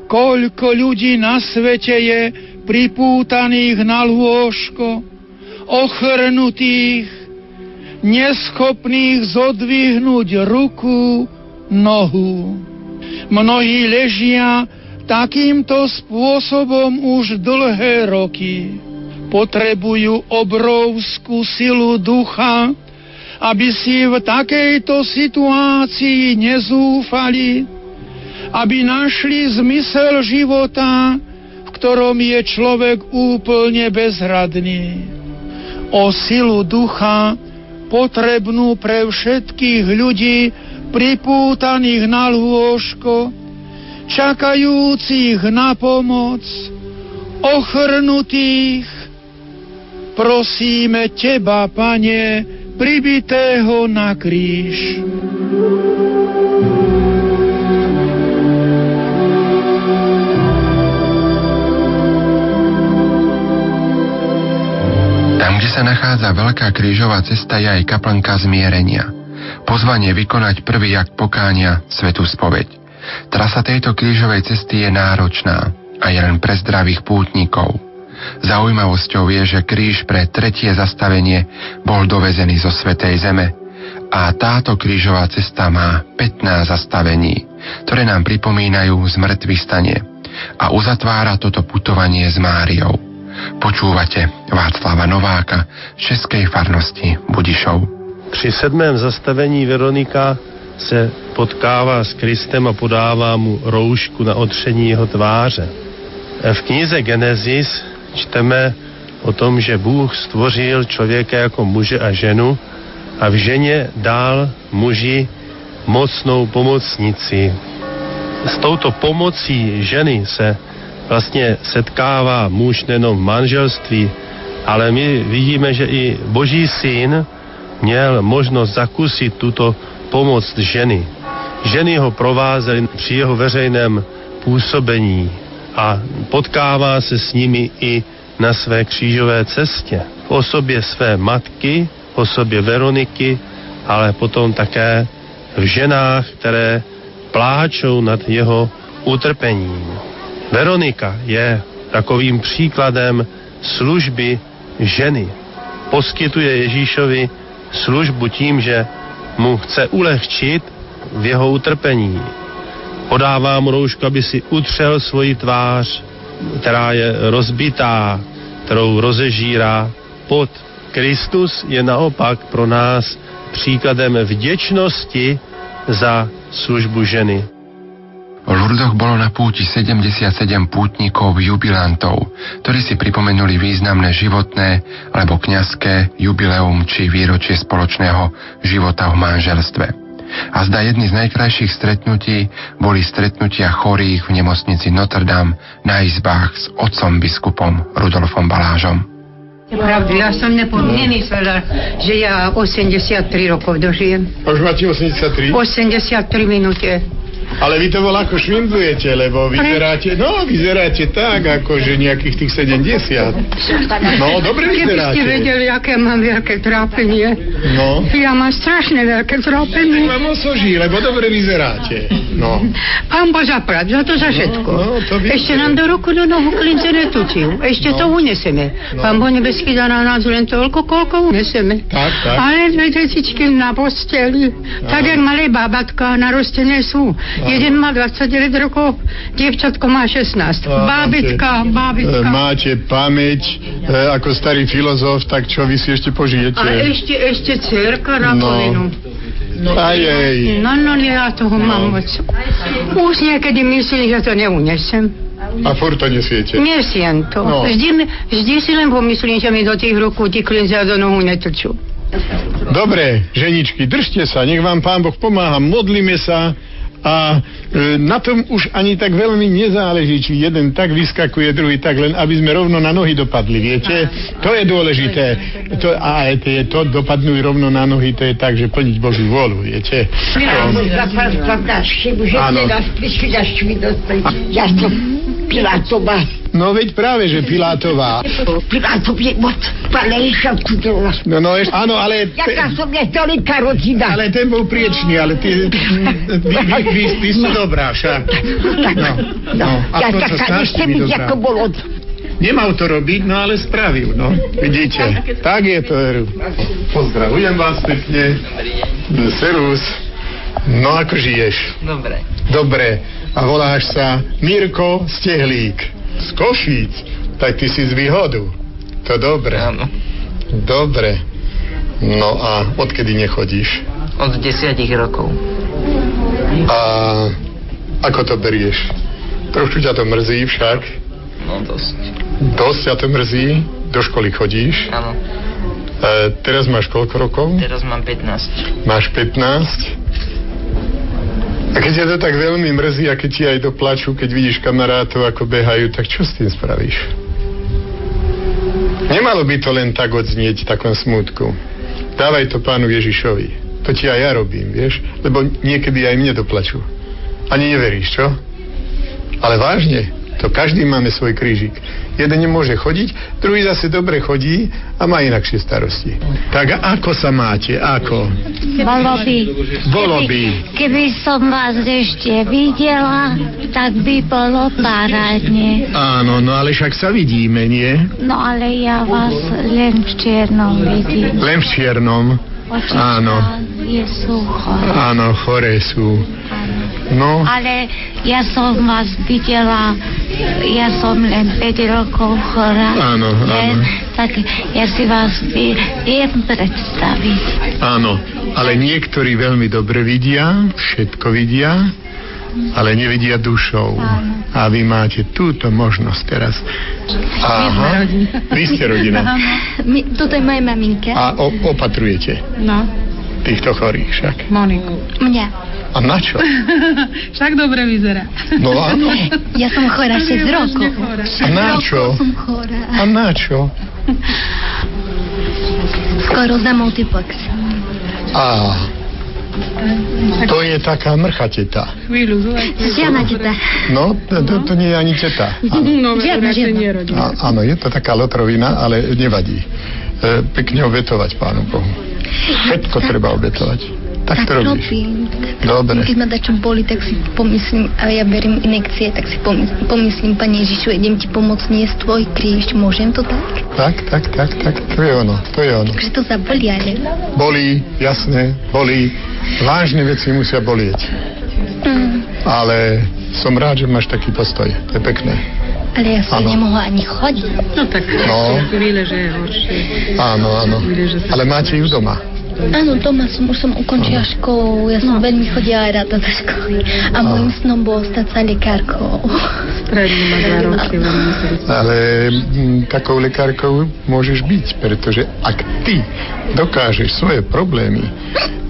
Koľko ľudí na svete je pripútaných na lôžko, ochrnutých, neschopných zodvihnúť ruku, nohu. Mnohí ležia takýmto spôsobom už dlhé roky potrebujú obrovskú silu ducha, aby si v takejto situácii nezúfali, aby našli zmysel života, v ktorom je človek úplne bezradný. O silu ducha potrebnú pre všetkých ľudí pripútaných na lôžko, čakajúcich na pomoc, ochrnutých, prosíme Teba, Pane, pribitého na kríž. Tam, kde sa nachádza veľká krížová cesta, je aj kaplnka zmierenia. Pozvanie vykonať prvý akt pokánia, svetú spoveď. Trasa tejto krížovej cesty je náročná a je len pre zdravých pútnikov – Zaujímavosťou je, že kríž pre tretie zastavenie bol dovezený zo Svetej Zeme a táto krížová cesta má 15 zastavení, ktoré nám pripomínajú zmrtvý stanie a uzatvára toto putovanie s Máriou. Počúvate Václava Nováka z Českej farnosti Budišov. Při sedmém zastavení Veronika se potkává s Kristem a podává mu roušku na otření jeho tváře. V knize Genesis čteme o tom, že Bůh stvořil člověka jako muže a ženu a v ženě dal muži mocnou pomocnici. S touto pomocí ženy se vlastně setkává muž nejenom v manželství, ale my vidíme, že i Boží syn měl možnost zakusit tuto pomoc ženy. Ženy ho provázely při jeho veřejném působení a potkává se s nimi i na své křížové cestě. V osobě své matky, v osobě Veroniky, ale potom také v ženách, které pláčou nad jeho utrpením. Veronika je takovým příkladem služby ženy. Poskytuje Ježíšovi službu tím, že mu chce ulehčit v jeho utrpení. Podává mu roušku, aby si utřel svoji tvář, která je rozbitá, kterou rozežírá pod. Kristus je naopak pro nás příkladem vděčnosti za službu ženy. V Lurdoch bolo na púti 77 pútnikov jubilantov, ktorí si pripomenuli významné životné alebo kňazské jubileum či výročie spoločného života v manželstve. A zda jedny z najkrajších stretnutí boli stretnutia chorých v nemocnici Notre Dame na izbách s otcom biskupom Rudolfom Balážom. Pravdu, ja som nepo, nemyslela, že ja 83 rokov dožijem. A už máte 83? 83 minúte. Ale vy to bol ako švindlujete, lebo vyzeráte, no vyzeráte tak, ako že nejakých tých 70. No, dobre vyzeráte. Keby ste vedeli, aké mám veľké trápenie. No. Ja mám strašne veľké trápenie. Tak vám osoží, lebo dobre vyzeráte. No. Pán Boh zaprať, za to za všetko. No, no, to Ešte nám do ruku do nohu klince netučil. Ešte no. to uneseme. No. Pán Boh nebeský dá na nás len toľko, koľko uneseme. Tak, tak. Ale dve detičky na posteli. Tak, jak malé bábatka narostené sú. Jeden má 29 rokov, dievčatko má 16. Bábitka, bábitka. Máte pamäť e, ako starý filozof, tak čo vy si ešte požijete? A ešte, ešte cerka na No. No, aj, aj. No, no, ja toho no. mám moc. Už niekedy myslím, že to neunesem. A furt to nesiete. Nesiem to. No. Vždy, vždy si len pomyslím, že mi do tých rukú ti klince a do nohu netrčú. Dobre, ženičky, držte sa, nech vám pán Boh pomáha, modlíme sa a e, na tom už ani tak veľmi nezáleží, či jeden tak vyskakuje, druhý tak, len aby sme rovno na nohy dopadli, viete? To je dôležité. To, a to je to, dopadnúť rovno na nohy, to je tak, že plniť Božiu vôľu, viete? Miałam zaprawdasz chybu, że Ano. nie raz wyświadczyć mi dostać. Ja to. No veď práve, že Pilátová. Pilátov je moc panejša No, no, ešte, áno, ale... Jaká som nezdaleka rodina. Ale ten bol priečný, ale ty, vy, vy, vy, vy sú dobrá však. No, no, Ja aspoň sa taká snažte nechcem byť byť, dobrá. Nemal to robiť, no ale spravil, no. Vidíte, tak je to, Eru. Pozdravujem vás pekne. Serus. No ako žiješ? Dobre. Dobre. A voláš sa Mirko Stehlík. Z Košíc. Tak ty si z výhodu. To dobre. Áno. Dobre. No a odkedy nechodíš? Od desiatich rokov. A ako to berieš? Trošku ťa to mrzí však. No dosť. Dosť ťa to mrzí. Do školy chodíš. Áno. E, teraz máš koľko rokov? Teraz mám 15. Máš 15? A keď ťa to tak veľmi mrzí a keď ti aj doplačú, keď vidíš kamarátov, ako behajú, tak čo s tým spravíš? Nemalo by to len tak odznieť v takom smutku. Dávaj to pánu Ježišovi. To ti aj ja robím, vieš? Lebo niekedy aj mne doplačú. Ani neveríš, čo? Ale vážne, to každý máme svoj krížik. Jeden nemôže chodiť, druhý zase dobre chodí a má inakšie starosti. Tak ako sa máte? Ako? Bolo by. Bolo by. Keby som vás ešte videla, tak by bolo parádne. Áno, no ale však sa vidíme, nie? No ale ja vás len v čiernom vidím. Len v čiernom. Očička Áno. je sucho. Áno, choré sú. No, Ale ja som vás videla, ja som len 5 rokov chorá. Áno, Len, áno. tak ja si vás vie- viem predstaviť. áno. Ale niektorí veľmi dobre vidia, všetko vidia, ale nevidia dušou. A vy máte túto možnosť teraz. Aha, vy ste rodina. My, toto je moja maminka. A o, opatrujete No, týchto chorých však. Moniku. Mňa. A na čo? Však dobre vyzerá. No áno. Ja som chorá 6 rokov. A na čo? som chorá. A na čo? Skoro za multiplex. A to je taká mrchateta. Chvíľu, Žiadna teta. No, to, to, to nie je ani teta. No, žiadna, žiadna. A, áno, je to taká lotrovina, ale nevadí. E, pekne obetovať Pánu Bohu. Všetko treba obetovať. Tak to robíš. robím. Dobre. Keď ma dačo boli, tak si pomyslím, a ja beriem inekcie, tak si pomyslím, pomyslím Pane Ježišu, idem ti pomôcť niesť tvoj kríž. Môžem to tak? Tak, tak, tak, tak, to je ono, to je ono. Takže to zabolí, ale... Bolí, jasné, bolí. Vážne veci musia bolieť. Mm, Ale som rád, že máš taký postoj. To je pekné. ale ja som Áno. nemohla ani chodiť. No tak No. chvíle, že je horšie. Áno, áno. Ale máte ju doma. Áno, doma som, už som ukončila školu, ja som veľmi chodila rada do školy. A môjim snom bolo stať sa lekárkou. Strednú má dva roky, veľmi sa Ale mm, takou lekárkou môžeš byť, pretože ak ty dokážeš svoje problémy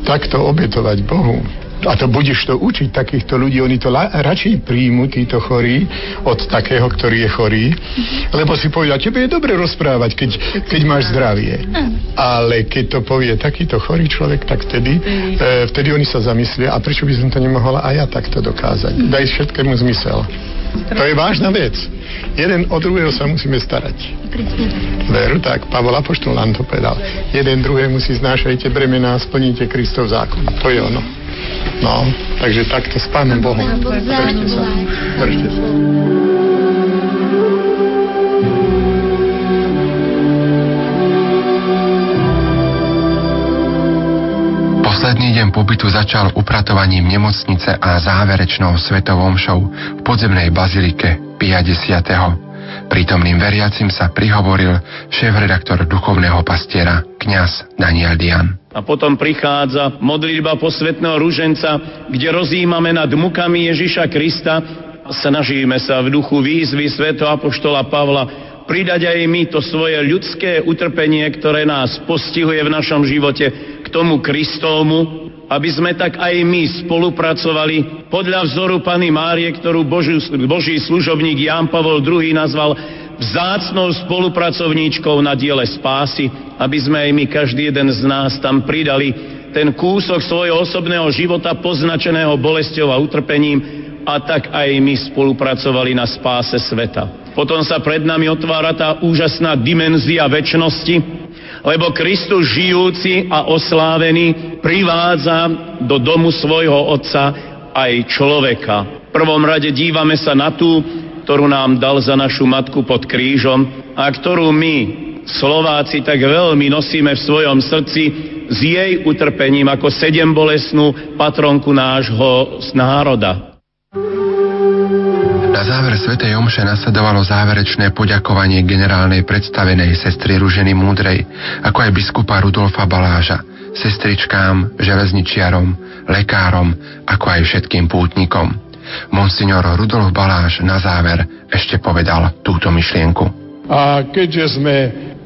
takto obetovať Bohu, a to budeš to učiť takýchto ľudí, oni to la, radšej príjmu, títo chorí, od takého, ktorý je chorý, lebo si povedia, tebe je dobre rozprávať, keď, keď máš zdravie. Ale keď to povie takýto chorý človek, tak vtedy, e, vtedy oni sa zamyslia, a prečo by som to nemohla aj ja takto dokázať? Daj všetkému zmysel. To je vážna vec. Jeden od druhého sa musíme starať. Veru, tak Pavol Apoštol nám to povedal. Jeden druhému si znášajte bremená a splníte Kristov zákon. To je ono. No, takže takto s Pánom Bohom. Držte sa. Držte sa. Posledný deň pobytu začal upratovaním nemocnice a záverečnou svetovou mšou v podzemnej bazilike 50. Prítomným veriacim sa prihovoril šéf-redaktor duchovného pastiera kňaz Daniel Dian. A potom prichádza modlitba posvetného ruženca, kde rozímame nad mukami Ježiša Krista snažíme sa v duchu výzvy sveto apoštola Pavla pridať aj my to svoje ľudské utrpenie, ktoré nás postihuje v našom živote k tomu Kristovmu, aby sme tak aj my spolupracovali podľa vzoru Pany Márie, ktorú Boží, Boží služobník Ján Pavol II nazval vzácnou spolupracovníčkou na diele spásy, aby sme aj my, každý jeden z nás tam pridali ten kúsok svojho osobného života poznačeného bolesťou a utrpením, a tak aj my spolupracovali na spáse sveta. Potom sa pred nami otvára tá úžasná dimenzia väčšnosti, lebo Kristus žijúci a oslávený privádza do domu svojho Otca aj človeka. V prvom rade dívame sa na tú, ktorú nám dal za našu matku pod krížom a ktorú my, Slováci, tak veľmi nosíme v svojom srdci s jej utrpením ako sedem bolesnú patronku nášho národa. Záver Svetej Omše nasledovalo záverečné poďakovanie generálnej predstavenej sestry Ruženy Múdrej, ako aj biskupa Rudolfa Baláža, sestričkám, železničiarom, lekárom, ako aj všetkým pútnikom. Monsignor Rudolf Baláš na záver ešte povedal túto myšlienku. A keďže sme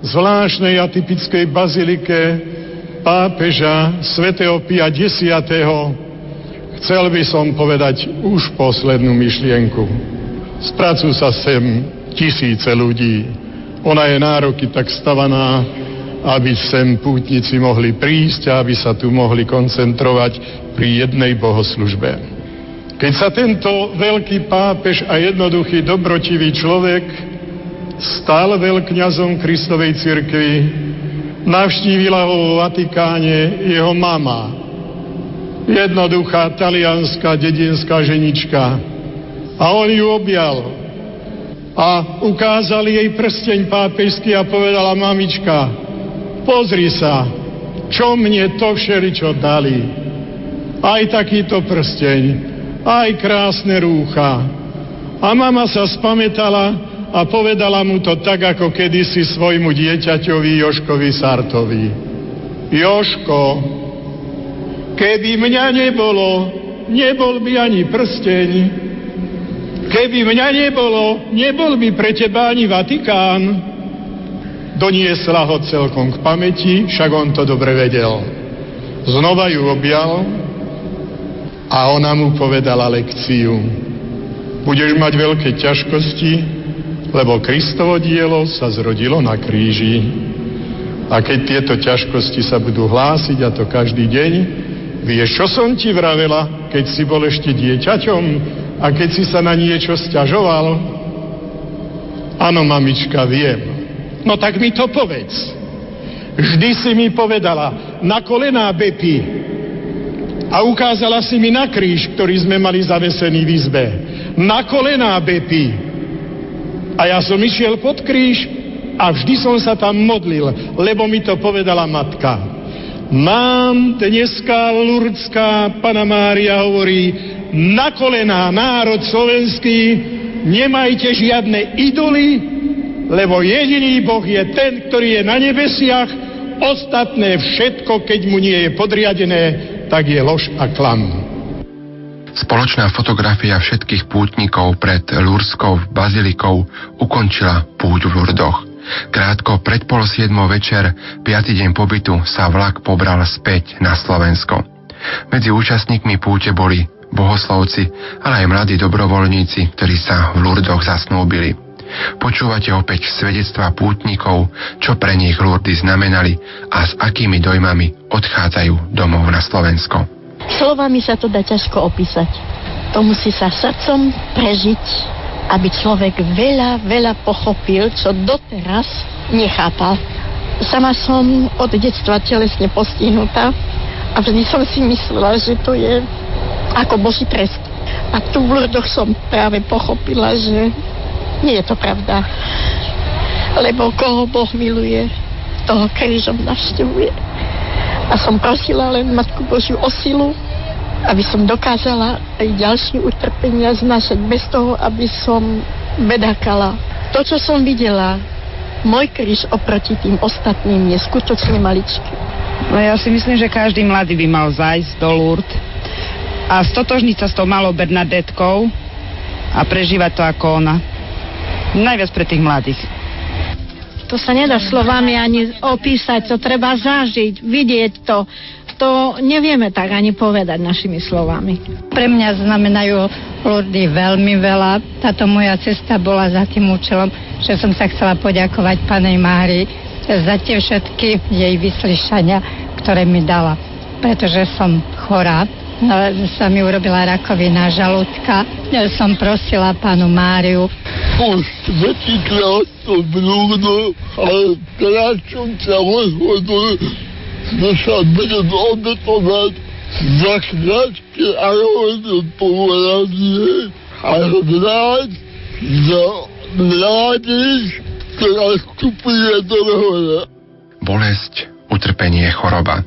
v zvláštnej atypickej bazilike pápeža svätého Pia X. chcel by som povedať už poslednú myšlienku. Spracujú sa sem tisíce ľudí. Ona je nároky tak stavaná, aby sem pútnici mohli prísť a aby sa tu mohli koncentrovať pri jednej bohoslužbe. Keď sa tento veľký pápež a jednoduchý dobrotivý človek stal veľkňazom Kristovej cirkvi, navštívila ho v Vatikáne jeho mama, jednoduchá talianská dedinská ženička, a on ju objal. A ukázal jej prsteň pápežský a povedala, mamička, pozri sa, čo mne to všeličo dali. Aj takýto prsteň, aj krásne rúcha. A mama sa spametala a povedala mu to tak, ako kedysi svojmu dieťaťovi Joškovi Sartovi. Joško, keby mňa nebolo, nebol by ani prsteň, Keby mňa nebolo, nebol by pre teba ani Vatikán. Doniesla ho celkom k pamäti, však on to dobre vedel. Znova ju objal a ona mu povedala lekciu. Budeš mať veľké ťažkosti, lebo Kristovo dielo sa zrodilo na kríži. A keď tieto ťažkosti sa budú hlásiť, a to každý deň, vieš, čo som ti vravela, keď si bol ešte dieťaťom, a keď si sa na niečo stiažoval, áno, mamička, viem. No tak mi to povedz. Vždy si mi povedala, na kolená Bepi. A ukázala si mi na kríž, ktorý sme mali zavesený v izbe. Na kolená Bepi. A ja som išiel pod kríž a vždy som sa tam modlil, lebo mi to povedala matka. Mám dneska Lurdská, pana Mária hovorí, na kolená národ slovenský, nemajte žiadne idoly, lebo jediný Boh je ten, ktorý je na nebesiach, ostatné všetko, keď mu nie je podriadené, tak je lož a klam. Spoločná fotografia všetkých pútnikov pred Lurskou bazilikou ukončila púť v Lurdoch. Krátko pred pol siedmo večer, piatý deň pobytu, sa vlak pobral späť na Slovensko. Medzi účastníkmi púte boli bohoslovci, ale aj mladí dobrovoľníci, ktorí sa v Lurdoch zasnúbili. Počúvate opäť svedectva pútnikov, čo pre nich Lurdy znamenali a s akými dojmami odchádzajú domov na Slovensko. Slovami sa to dá ťažko opísať. To musí sa srdcom prežiť, aby človek veľa, veľa pochopil, čo doteraz nechápal. Sama som od detstva telesne postihnutá a vždy som si myslela, že to je ako Boží trest. A tu v Lurdoch som práve pochopila, že nie je to pravda. Lebo koho Boh miluje, toho krížom navštevuje. A som prosila len Matku Božiu o silu, aby som dokázala aj ďalšie utrpenia znašať bez toho, aby som bedakala. To, čo som videla, môj kríž oproti tým ostatným je skutočne maličký. No ja si myslím, že každý mladý by mal zajsť do Lourdes a stotožniť sa s tou malou Bernadetkou a prežívať to ako ona. Najviac pre tých mladých. To sa nedá slovami ani opísať, to treba zažiť, vidieť to. To nevieme tak ani povedať našimi slovami. Pre mňa znamenajú ľudí veľmi veľa. Táto moja cesta bola za tým účelom, že som sa chcela poďakovať panej Mári za tie všetky jej vyslyšania, ktoré mi dala. Pretože som chorá no, sa mi urobila rakovina žalúdka. Ja som prosila pánu Máriu. Po štvrtýkrát to blúdno, ale teraz som sa rozhodol, že sa budem obetovať za krátke a rozhodol povolanie a hrať za mládež, ktorá vstupuje do hora. Bolesť, utrpenie, choroba.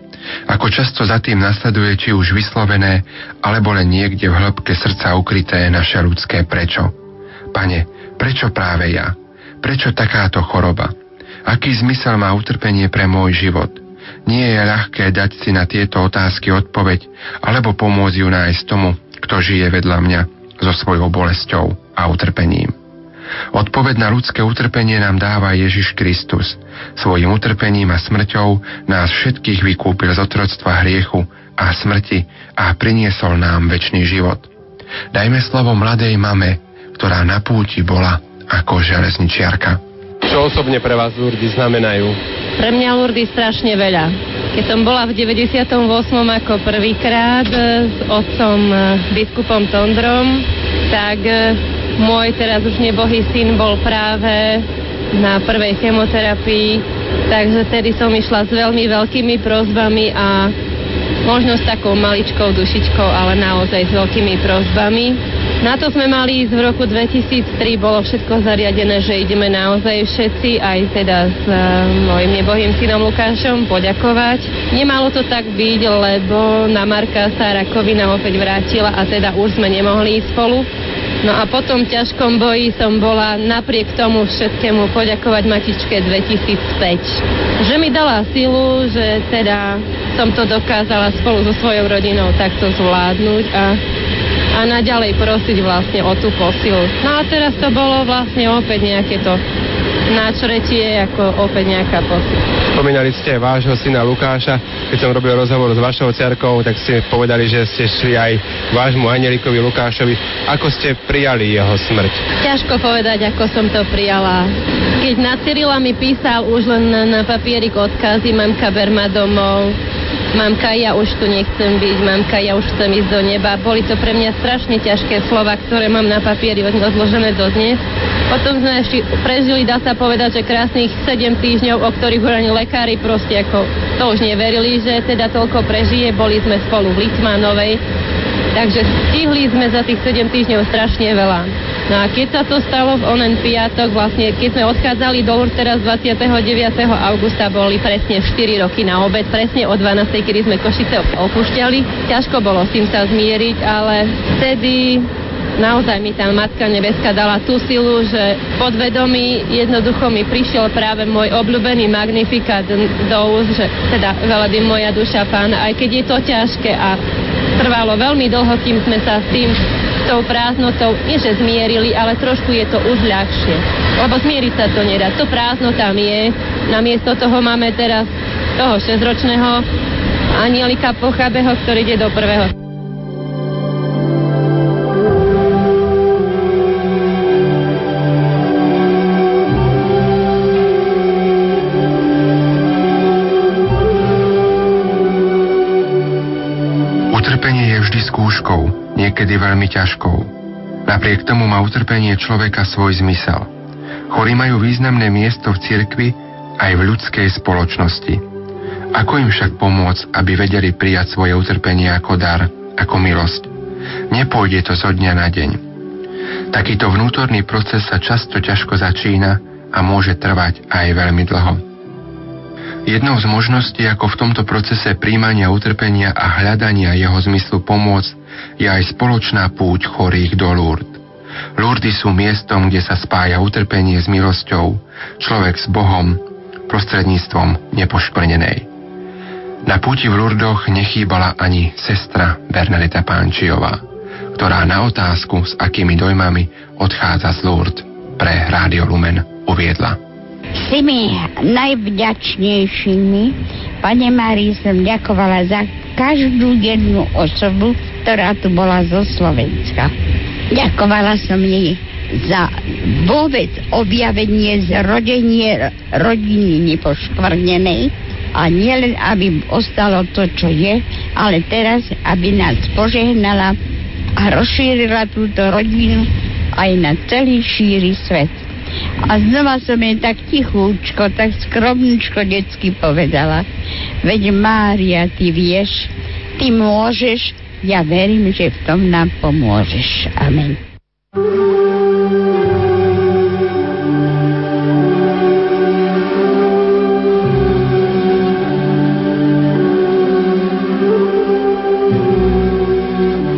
Ako často za tým nasleduje či už vyslovené, alebo len niekde v hĺbke srdca ukryté naše ľudské prečo. Pane, prečo práve ja? Prečo takáto choroba? Aký zmysel má utrpenie pre môj život? Nie je ľahké dať si na tieto otázky odpoveď, alebo pomôcť ju nájsť tomu, kto žije vedľa mňa so svojou bolesťou a utrpením. Odpoveď na ľudské utrpenie nám dáva Ježiš Kristus. Svojim utrpením a smrťou nás všetkých vykúpil z otroctva hriechu a smrti a priniesol nám väčší život. Dajme slovo mladej mame, ktorá na púti bola ako železničiarka. Čo osobne pre vás Lurdy znamenajú? Pre mňa Lurdy strašne veľa. Keď som bola v 98. ako prvýkrát s otcom eh, biskupom Tondrom, tak eh, môj teraz už nebohý syn bol práve na prvej chemoterapii, takže tedy som išla s veľmi veľkými prozbami a možno s takou maličkou dušičkou, ale naozaj s veľkými prozbami. Na to sme mali ísť v roku 2003, bolo všetko zariadené, že ideme naozaj všetci, aj teda s uh, mojim nebohým synom Lukášom, poďakovať. Nemalo to tak byť, lebo na Marka sa rakovina opäť vrátila a teda už sme nemohli ísť spolu. No a po tom ťažkom boji som bola napriek tomu všetkému poďakovať Matičke 2005. Že mi dala silu, že teda som to dokázala spolu so svojou rodinou takto zvládnuť a a naďalej prosiť vlastne o tú posilu. No a teraz to bolo vlastne opäť nejaké to náčretie ako opäť nejaká posila. Spomínali ste vášho syna Lukáša. Keď som robil rozhovor s vašou cerkou, tak ste povedali, že ste šli aj vášmu Anelikovi Lukášovi. Ako ste prijali jeho smrť? Ťažko povedať, ako som to prijala. Keď na Cyrila mi písal už len na, papierik odkazy, mamka ber ma domov, mamka, ja už tu nechcem byť, mamka, ja už chcem ísť do neba. Boli to pre mňa strašne ťažké slova, ktoré mám na papieri odložené do dnes. Potom sme ešte prežili, dá sa povedať, že krásnych 7 týždňov, o ktorých už ani lekári proste ako to už neverili, že teda toľko prežije. Boli sme spolu v Litmanovej, takže stihli sme za tých 7 týždňov strašne veľa. No a keď sa to stalo v onen piatok, vlastne keď sme odchádzali do Lourdes teraz 29. augusta, boli presne 4 roky na obed, presne o 12. kedy sme Košice opúšťali. Ťažko bolo s tým sa zmieriť, ale vtedy naozaj mi tá Matka Nebeska dala tú silu, že podvedomí jednoducho mi prišiel práve môj obľúbený magnifikát do úst, že teda veľa moja duša pána, aj keď je to ťažké a trvalo veľmi dlho, kým sme sa s tým tou prázdnotou, nie že zmierili, ale trošku je to už ľahšie. Lebo zmieriť sa to nedá. To prázdno tam je. Namiesto toho máme teraz toho 6-ročného anielika Pochabeho, ktorý ide do prvého. Niekedy veľmi ťažkou. Napriek tomu má utrpenie človeka svoj zmysel. Chorí majú významné miesto v cirkvi aj v ľudskej spoločnosti. Ako im však pomôcť, aby vedeli prijať svoje utrpenie ako dar, ako milosť? Nepôjde to zo dňa na deň. Takýto vnútorný proces sa často ťažko začína a môže trvať aj veľmi dlho. Jednou z možností, ako v tomto procese príjmania utrpenia a hľadania jeho zmyslu pomôcť, je aj spoločná púť chorých do Lourdes. Lourdes sú miestom, kde sa spája utrpenie s milosťou, človek s Bohom, prostredníctvom nepoškvrnenej. Na púti v Lurdoch nechýbala ani sestra Bernadeta Pánčiová, ktorá na otázku, s akými dojmami odchádza z Lourdes, pre Rádio Lumen uviedla s tými najvďačnejšími Pane Márii som ďakovala za každú jednu osobu, ktorá tu bola zo Slovenska. Ďakovala som jej za vôbec objavenie, zrodenie rodiny nepoškvrnenej. A nielen, aby ostalo to, čo je, ale teraz, aby nás požehnala a rozšírila túto rodinu aj na celý šíry svet. A znova som jej tak tichúčko, tak skromničko detsky povedala. Veď Mária, ty vieš, ty môžeš, ja verím, že v tom nám pomôžeš. Amen.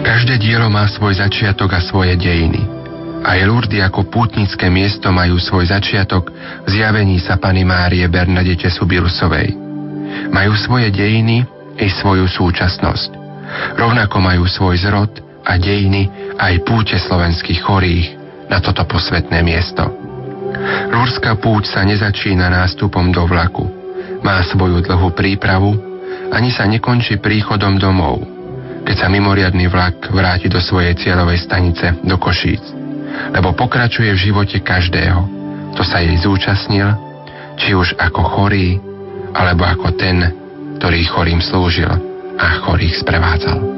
Každé dielo má svoj začiatok a svoje dejiny. Aj Lurdy ako pútnické miesto majú svoj začiatok v zjavení sa Pany Márie Bernadete Subirusovej. Majú svoje dejiny i svoju súčasnosť. Rovnako majú svoj zrod a dejiny aj púte slovenských chorých na toto posvetné miesto. Lúrská púť sa nezačína nástupom do vlaku. Má svoju dlhú prípravu, ani sa nekončí príchodom domov, keď sa mimoriadný vlak vráti do svojej cieľovej stanice do Košíc. Lebo pokračuje v živote každého, kto sa jej zúčastnil, či už ako chorý, alebo ako ten, ktorý chorým slúžil a chorých sprevádzal.